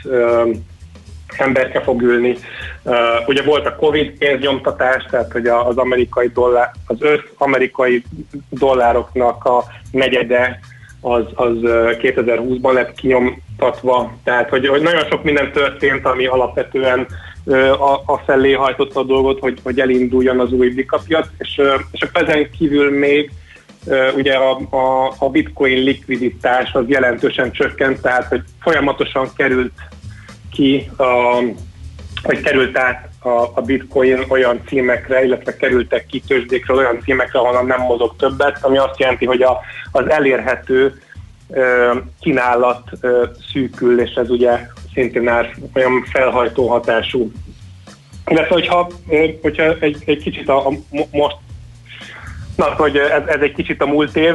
emberke fog ülni. Uh, ugye volt a Covid pénznyomtatás, tehát hogy az amerikai dollár, az össz amerikai dollároknak a negyede az, az uh, 2020-ban lett kinyomtatva, tehát hogy, hogy nagyon sok minden történt, ami alapvetően a, a felé hajtotta a dolgot, hogy, hogy elinduljon az új bikapiac, és, és ezen kívül még ugye a, a, a bitcoin likviditás az jelentősen csökkent, tehát hogy folyamatosan került ki, a, vagy került át a, a bitcoin olyan címekre, illetve kerültek ki tőzsdékről olyan címekre, ahonnan nem mozog többet, ami azt jelenti, hogy a, az elérhető ö, kínálat ö, szűkül, és ez ugye szintén már olyan felhajtó hatású. Illetve, hogyha, hogyha egy, egy kicsit a, a mo- most Na, hogy ez, ez egy kicsit a múlt év,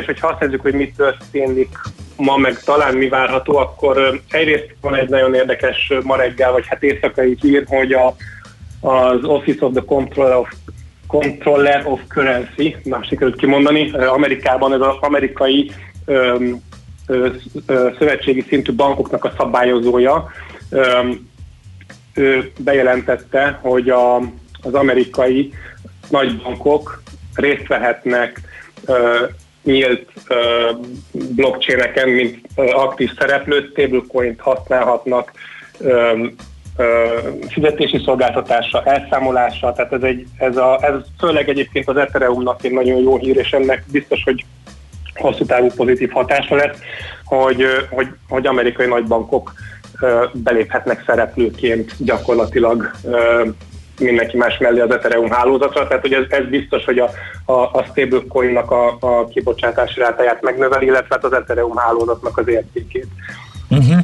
és hogyha azt nézzük, hogy mit történik ma, meg talán mi várható, akkor egyrészt van egy nagyon érdekes ma reggel, vagy hát éjszakai hír, hogy a, az Office of the Controller of, Controller of Currency, na, sikerült kimondani, Amerikában ez az amerikai öm, ö, ö, szövetségi szintű bankoknak a szabályozója, öm, ő bejelentette, hogy a, az amerikai nagybankok részt vehetnek nyílt blockchaineken, mint aktív szereplő, stablecoin-t használhatnak fizetési szolgáltatásra, elszámolásra, tehát ez, egy, ez, a, ez főleg egyébként az Ethereumnak egy nagyon jó hír, és ennek biztos, hogy hosszú távú pozitív hatása lesz, hogy, hogy, hogy amerikai nagybankok beléphetnek szereplőként gyakorlatilag mindenki más mellé az Ethereum hálózatra, tehát hogy ez, ez biztos, hogy a, a, a stablecoin-nak a, a kibocsátási rátáját megnöveli, illetve hát az Ethereum hálózatnak az értékét. Uh-huh.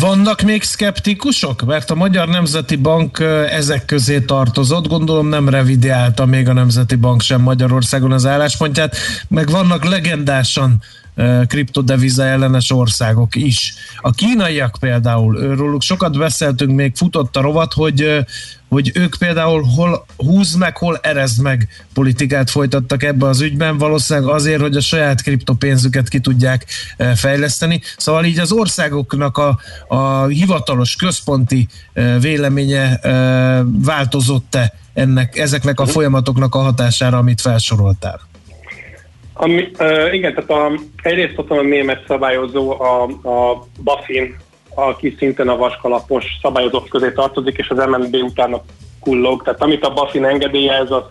Vannak még szkeptikusok? Mert a Magyar Nemzeti Bank ezek közé tartozott, gondolom nem revideálta még a Nemzeti Bank sem Magyarországon az álláspontját, meg vannak legendásan kriptodeviza ellenes országok is. A kínaiak például, őróluk sokat beszéltünk, még futott a rovat, hogy, hogy ők például hol húz meg, hol erezd meg politikát folytattak ebbe az ügyben, valószínűleg azért, hogy a saját kriptopénzüket ki tudják fejleszteni. Szóval így az országoknak a, a hivatalos központi véleménye változott-e ennek, ezeknek a folyamatoknak a hatására, amit felsoroltál? Ami, uh, igen, tehát a, egyrészt ott van a német szabályozó, a, a BaFin, aki szintén a vaskalapos szabályozók közé tartozik, és az MNB utána kullog. Tehát amit a Bafin engedélyez, az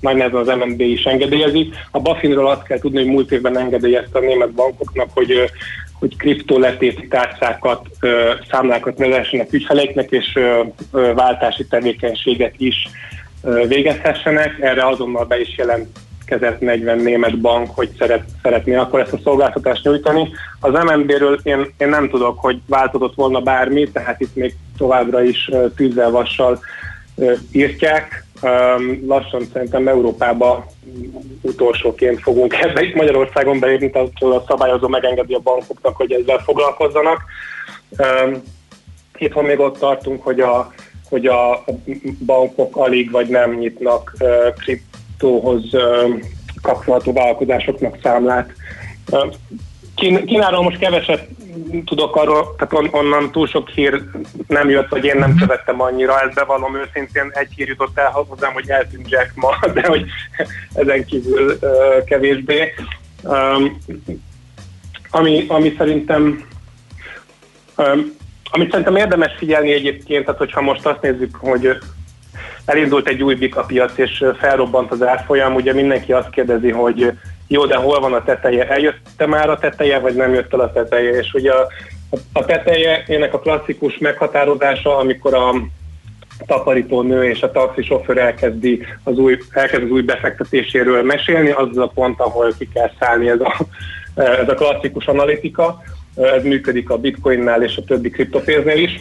nehezen az MNB is engedélyezi. A Bafinról azt kell tudni, hogy múlt évben engedélyezte a német bankoknak, hogy hogy kriptoletéti tárcákat, számlákat vezessenek ügyfeleiknek, és váltási tevékenységet is végezhessenek. Erre azonnal be is jelentkezett 40 német bank, hogy szeret, szeretné akkor ezt a szolgáltatást nyújtani. Az MNB-ről én, én nem tudok, hogy változott volna bármi, tehát itt még továbbra is tűzzel vassal írtják. Lassan szerintem Európába utolsóként fogunk ebbe itt Magyarországon beírni, tehát a szabályozó megengedi a bankoknak, hogy ezzel foglalkozzanak. Um, itthon még ott tartunk, hogy a, hogy a bankok alig vagy nem nyitnak uh, uh, kapcsolható vállalkozásoknak számlát. Kín- Kínáról most keveset tudok arról, tehát on, onnan túl sok hír nem jött, vagy én nem követtem annyira, ezt bevallom őszintén, egy hír jutott el hozzám, hogy eltűnt Jack ma, *laughs* de hogy ezen kívül uh, kevésbé. Um, ami, ami szerintem um, amit szerintem érdemes figyelni egyébként, tehát hogyha most azt nézzük, hogy elindult egy új bika piac, és felrobbant az árfolyam, ugye mindenki azt kérdezi, hogy jó, de hol van a teteje? Eljött már a teteje, vagy nem jött el a teteje? És ugye a, a teteje ennek a klasszikus meghatározása, amikor a takarító nő és a taxisofőr elkezdi az új, elkezd az új befektetéséről mesélni, az az a pont, ahol ki kell szállni ez a, ez a klasszikus analitika. Ez működik a bitcoinnál és a többi kriptopénznél is.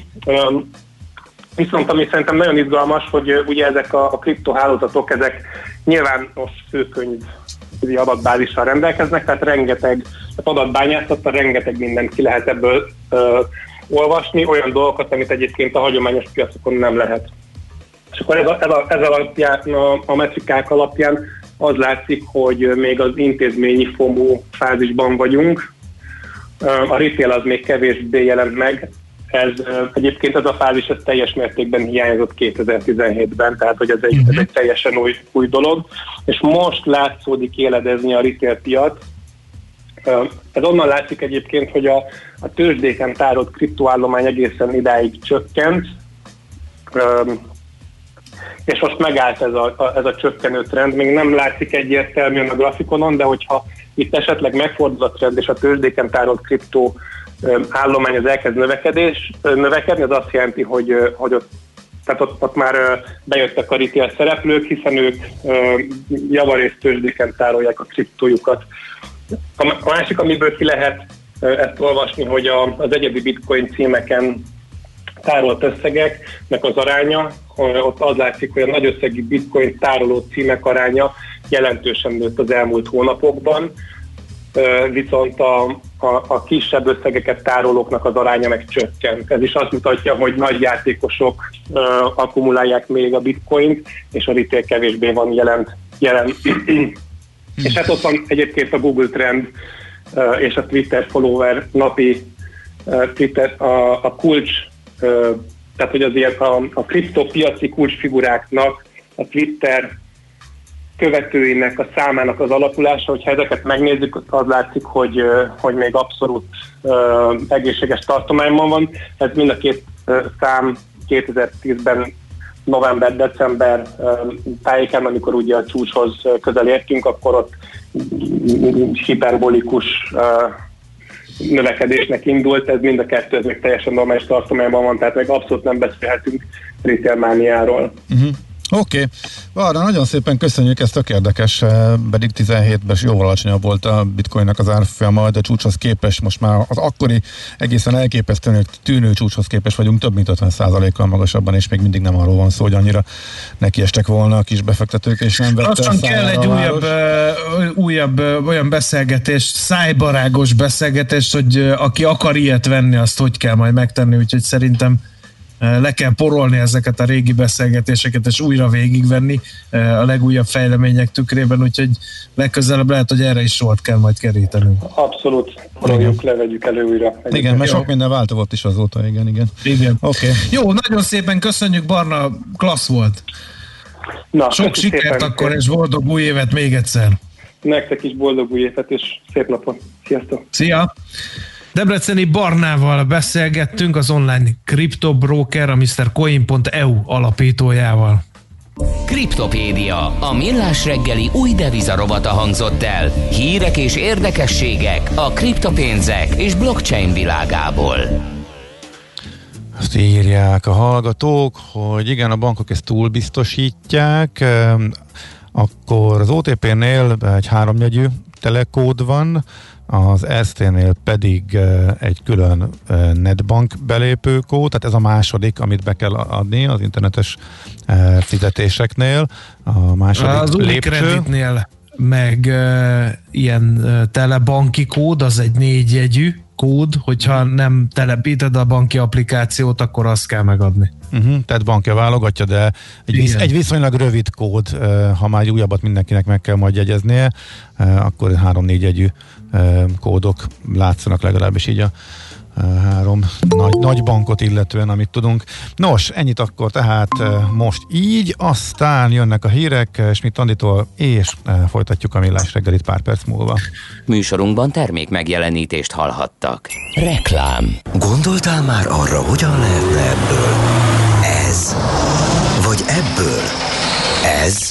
Viszont ami szerintem nagyon izgalmas, hogy ugye ezek a, a kriptohálózatok, ezek nyilvános főkönyv adatbázissal rendelkeznek, tehát rengeteg tehát adatbányászattal rengeteg mindent ki lehet ebből ö, olvasni, olyan dolgokat, amit egyébként a hagyományos piacokon nem lehet. És akkor ez, a, ez, a, ez alapján, a, a metrikák alapján az látszik, hogy még az intézményi FOMO fázisban vagyunk. A retail az még kevésbé jelent meg, ez egyébként ez a fázis ez teljes mértékben hiányzott 2017-ben, tehát hogy ez egy, ez egy teljesen új, új dolog, és most látszódik éledezni a retail piac. Ez onnan látszik egyébként, hogy a, a tőzsdéken tárolt kriptoállomány egészen idáig csökkent, és most megállt ez a, ez a csökkenő trend. Még nem látszik egyértelműen a grafikonon, de hogyha itt esetleg megfordul a trend, és a tőzsdéken tárolt kriptó állomány az elkezd növekedés, növekedni, az azt jelenti, hogy, hogy ott, tehát ott, ott már bejöttek a retail szereplők, hiszen ők javarészt tőzsdéken tárolják a kriptójukat. A másik, amiből ki lehet ezt olvasni, hogy az egyedi bitcoin címeken tárolt összegeknek az aránya, ott az látszik, hogy a nagy összegi bitcoin tároló címek aránya jelentősen nőtt az elmúlt hónapokban, viszont a, a, a kisebb összegeket tárolóknak az aránya meg csökkent. Ez is azt mutatja, hogy nagy játékosok uh, akkumulálják még a bitcoint, és a retail kevésbé van jelen. jelen. és hát ott van egyébként a Google Trend uh, és a Twitter follower napi uh, Twitter, a, a kulcs, uh, tehát hogy az ilyen a, a kriptopiaci kulcsfiguráknak a Twitter követőinek a számának az alakulása, hogyha ezeket megnézzük, az látszik, hogy, hogy még abszolút egészséges tartományban van. Ez mind a két szám 2010-ben november-december tájékán, amikor ugye a csúcshoz közel értünk, akkor ott hiperbolikus növekedésnek indult, ez mind a kettő, ez még teljesen normális tartományban van, tehát még abszolút nem beszélhetünk retailmániáról. Uh-huh. Oké, okay. Varra, nagyon szépen köszönjük ezt a érdekes, eh, pedig 17-ben jóval alacsonyabb volt a bitcoinnak az árfolyama, de csúcshoz képest most már az akkori egészen elképesztően tűnő csúcshoz képest vagyunk több mint 50%-kal magasabban, és még mindig nem arról van szó, hogy annyira nekiestek volna a kis befektetők, és nem vette Lassan kell egy újabb, uh, újabb uh, olyan beszélgetés, szájbarágos beszélgetés, hogy aki akar ilyet venni, azt hogy kell majd megtenni, úgyhogy szerintem le kell porolni ezeket a régi beszélgetéseket, és újra végigvenni a legújabb fejlemények tükrében, úgyhogy legközelebb lehet, hogy erre is sort kell majd kerítenünk. Abszolút, poroljuk, levegyük elő újra. Egyébként. Igen, mert sok minden változott is azóta, igen, igen. Igen. Oké. Okay. Jó, nagyon szépen köszönjük, Barna, klassz volt. Na, Sok sikert szépen, akkor, és boldog új évet még egyszer. Nektek is boldog új évet, és szép napot. Sziasztok! Szia! Debreceni Barnával beszélgettünk az online kriptobroker, a MrCoin.eu alapítójával. Kriptopédia, a millás reggeli új devizarovata hangzott el. Hírek és érdekességek a kriptopénzek és blockchain világából. Azt írják a hallgatók, hogy igen, a bankok ezt túlbiztosítják, ehm, akkor az OTP-nél egy háromjegyű telekód van, az ST-nél pedig egy külön netbank belépőkód, tehát ez a második, amit be kell adni az internetes fizetéseknél. A második Az Unicreditnél meg uh, ilyen uh, telebanki kód, az egy négyjegyű kód, hogyha nem telepíted a banki applikációt, akkor azt kell megadni. Uh-huh, tehát bankja válogatja, de egy, visz, egy viszonylag rövid kód, ha már egy újabbat mindenkinek meg kell majd jegyeznie, akkor három-négy egyű kódok látszanak legalábbis így a három nagy, nagy bankot illetően, amit tudunk. Nos, ennyit akkor tehát most így, aztán jönnek a hírek uh, Schmidt Anditól, és folytatjuk a millás reggelit pár perc múlva. Műsorunkban termék megjelenítést hallhattak. Reklám. Gondoltál már arra, hogyan lehetne ebből? Ez. Vagy ebből? Ez.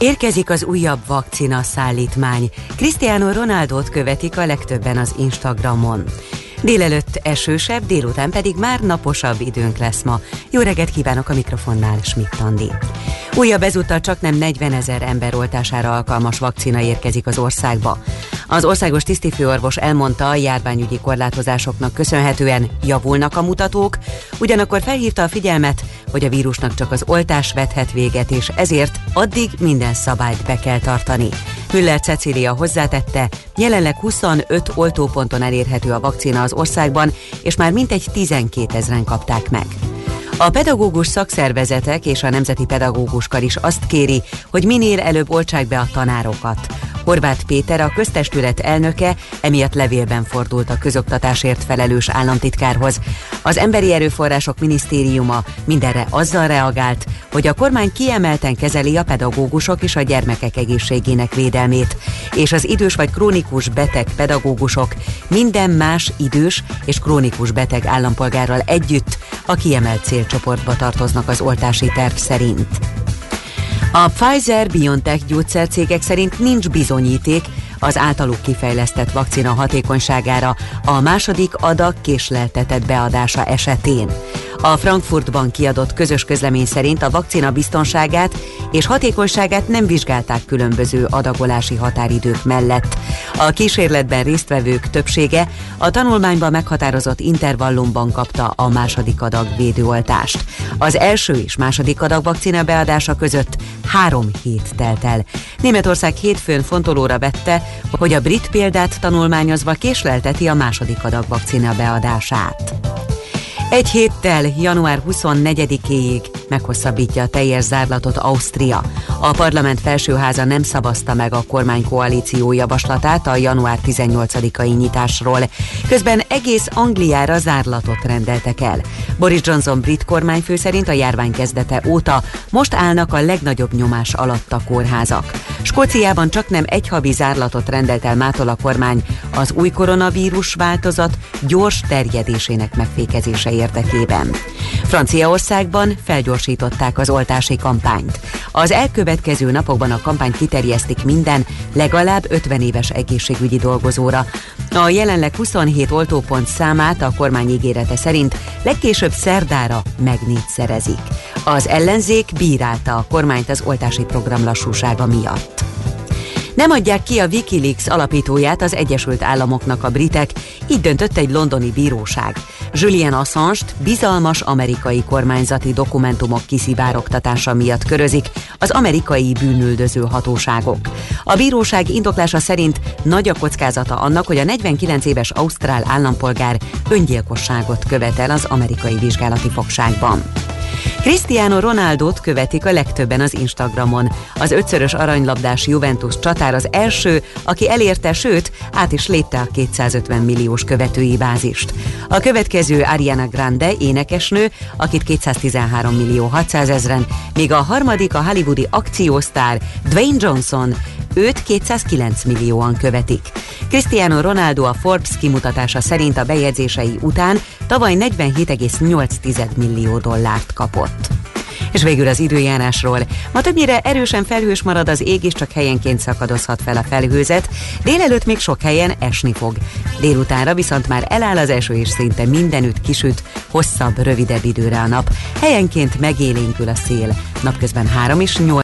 Érkezik az újabb vakcina szállítmány. Cristiano Ronaldot követik a legtöbben az Instagramon. Délelőtt esősebb, délután pedig már naposabb időnk lesz ma. Jó reggelt kívánok a mikrofonnál, Schmidt Andi. Újabb ezúttal csak nem 40 ezer ember oltására alkalmas vakcina érkezik az országba. Az országos tisztifőorvos elmondta, a járványügyi korlátozásoknak köszönhetően javulnak a mutatók, ugyanakkor felhívta a figyelmet, hogy a vírusnak csak az oltás vethet véget, és ezért addig minden szabályt be kell tartani. Müller Cecília hozzátette, jelenleg 25 oltóponton elérhető a vakcina az országban, és már mintegy 12 ezeren kapták meg. A pedagógus szakszervezetek és a Nemzeti Pedagógus Kar is azt kéri, hogy minél előbb oltsák be a tanárokat. Horváth Péter, a köztestület elnöke, emiatt levélben fordult a közoktatásért felelős államtitkárhoz. Az Emberi Erőforrások Minisztériuma mindenre azzal reagált, hogy a kormány kiemelten kezeli a pedagógusok és a gyermekek egészségének védelmét, és az idős vagy krónikus beteg pedagógusok minden más idős és krónikus beteg állampolgárral együtt a kiemelt célcsoportba tartoznak az oltási terv szerint. A Pfizer-BioNTech gyógyszercégek szerint nincs bizonyíték az általuk kifejlesztett vakcina hatékonyságára a második adag késleltetett beadása esetén. A Frankfurtban kiadott közös közlemény szerint a vakcina biztonságát és hatékonyságát nem vizsgálták különböző adagolási határidők mellett. A kísérletben résztvevők többsége a tanulmányban meghatározott intervallumban kapta a második adag védőoltást. Az első és második adag vakcina beadása között három hét telt el. Németország hétfőn fontolóra vette, hogy a brit példát tanulmányozva késlelteti a második adag vakcina beadását. Egy héttel, január 24-éig meghosszabbítja a teljes zárlatot Ausztria. A parlament felsőháza nem szavazta meg a kormánykoalíció javaslatát a január 18-ai nyitásról. Közben egész Angliára zárlatot rendeltek el. Boris Johnson brit kormányfő szerint a járvány kezdete óta most állnak a legnagyobb nyomás alatt a kórházak. Skóciában csak nem egy havi zárlatot rendelt el mától a kormány az új koronavírus változat gyors terjedésének megfékezése érdekében. Franciaországban felgyorsították az oltási kampányt. Az elkövetkező napokban a kampányt kiterjesztik minden, legalább 50 éves egészségügyi dolgozóra. A jelenleg 27 oltópont számát a kormány ígérete szerint legkésőbb szerdára meg négyszerezik. Az ellenzék bírálta a kormányt az oltási program lassúsága miatt. Nem adják ki a Wikileaks alapítóját az Egyesült Államoknak a britek, így döntött egy londoni bíróság. Julian Assange-t bizalmas amerikai kormányzati dokumentumok kiszivárogtatása miatt körözik az amerikai bűnüldöző hatóságok. A bíróság indoklása szerint nagy a kockázata annak, hogy a 49 éves ausztrál állampolgár öngyilkosságot követel az amerikai vizsgálati fogságban. Cristiano Ronaldot követik a legtöbben az Instagramon. Az ötszörös aranylabdás Juventus csatár az első, aki elérte, sőt, át is lépte a 250 milliós követői bázist. A következő Ariana Grande énekesnő, akit 213 millió 600 ezren, míg a harmadik a hollywoodi akciósztár Dwayne Johnson, őt 209 millióan követik. Cristiano Ronaldo a Forbes kimutatása szerint a bejegyzései után tavaly 47,8 millió dollárt kapott. És végül az időjárásról. Ma többnyire erősen felhős marad az ég, és csak helyenként szakadozhat fel a felhőzet. Délelőtt még sok helyen esni fog. Délutánra viszont már eláll az eső, és szinte mindenütt kisüt, hosszabb, rövidebb időre a nap. Helyenként megélénkül a szél. Napközben 3 és 8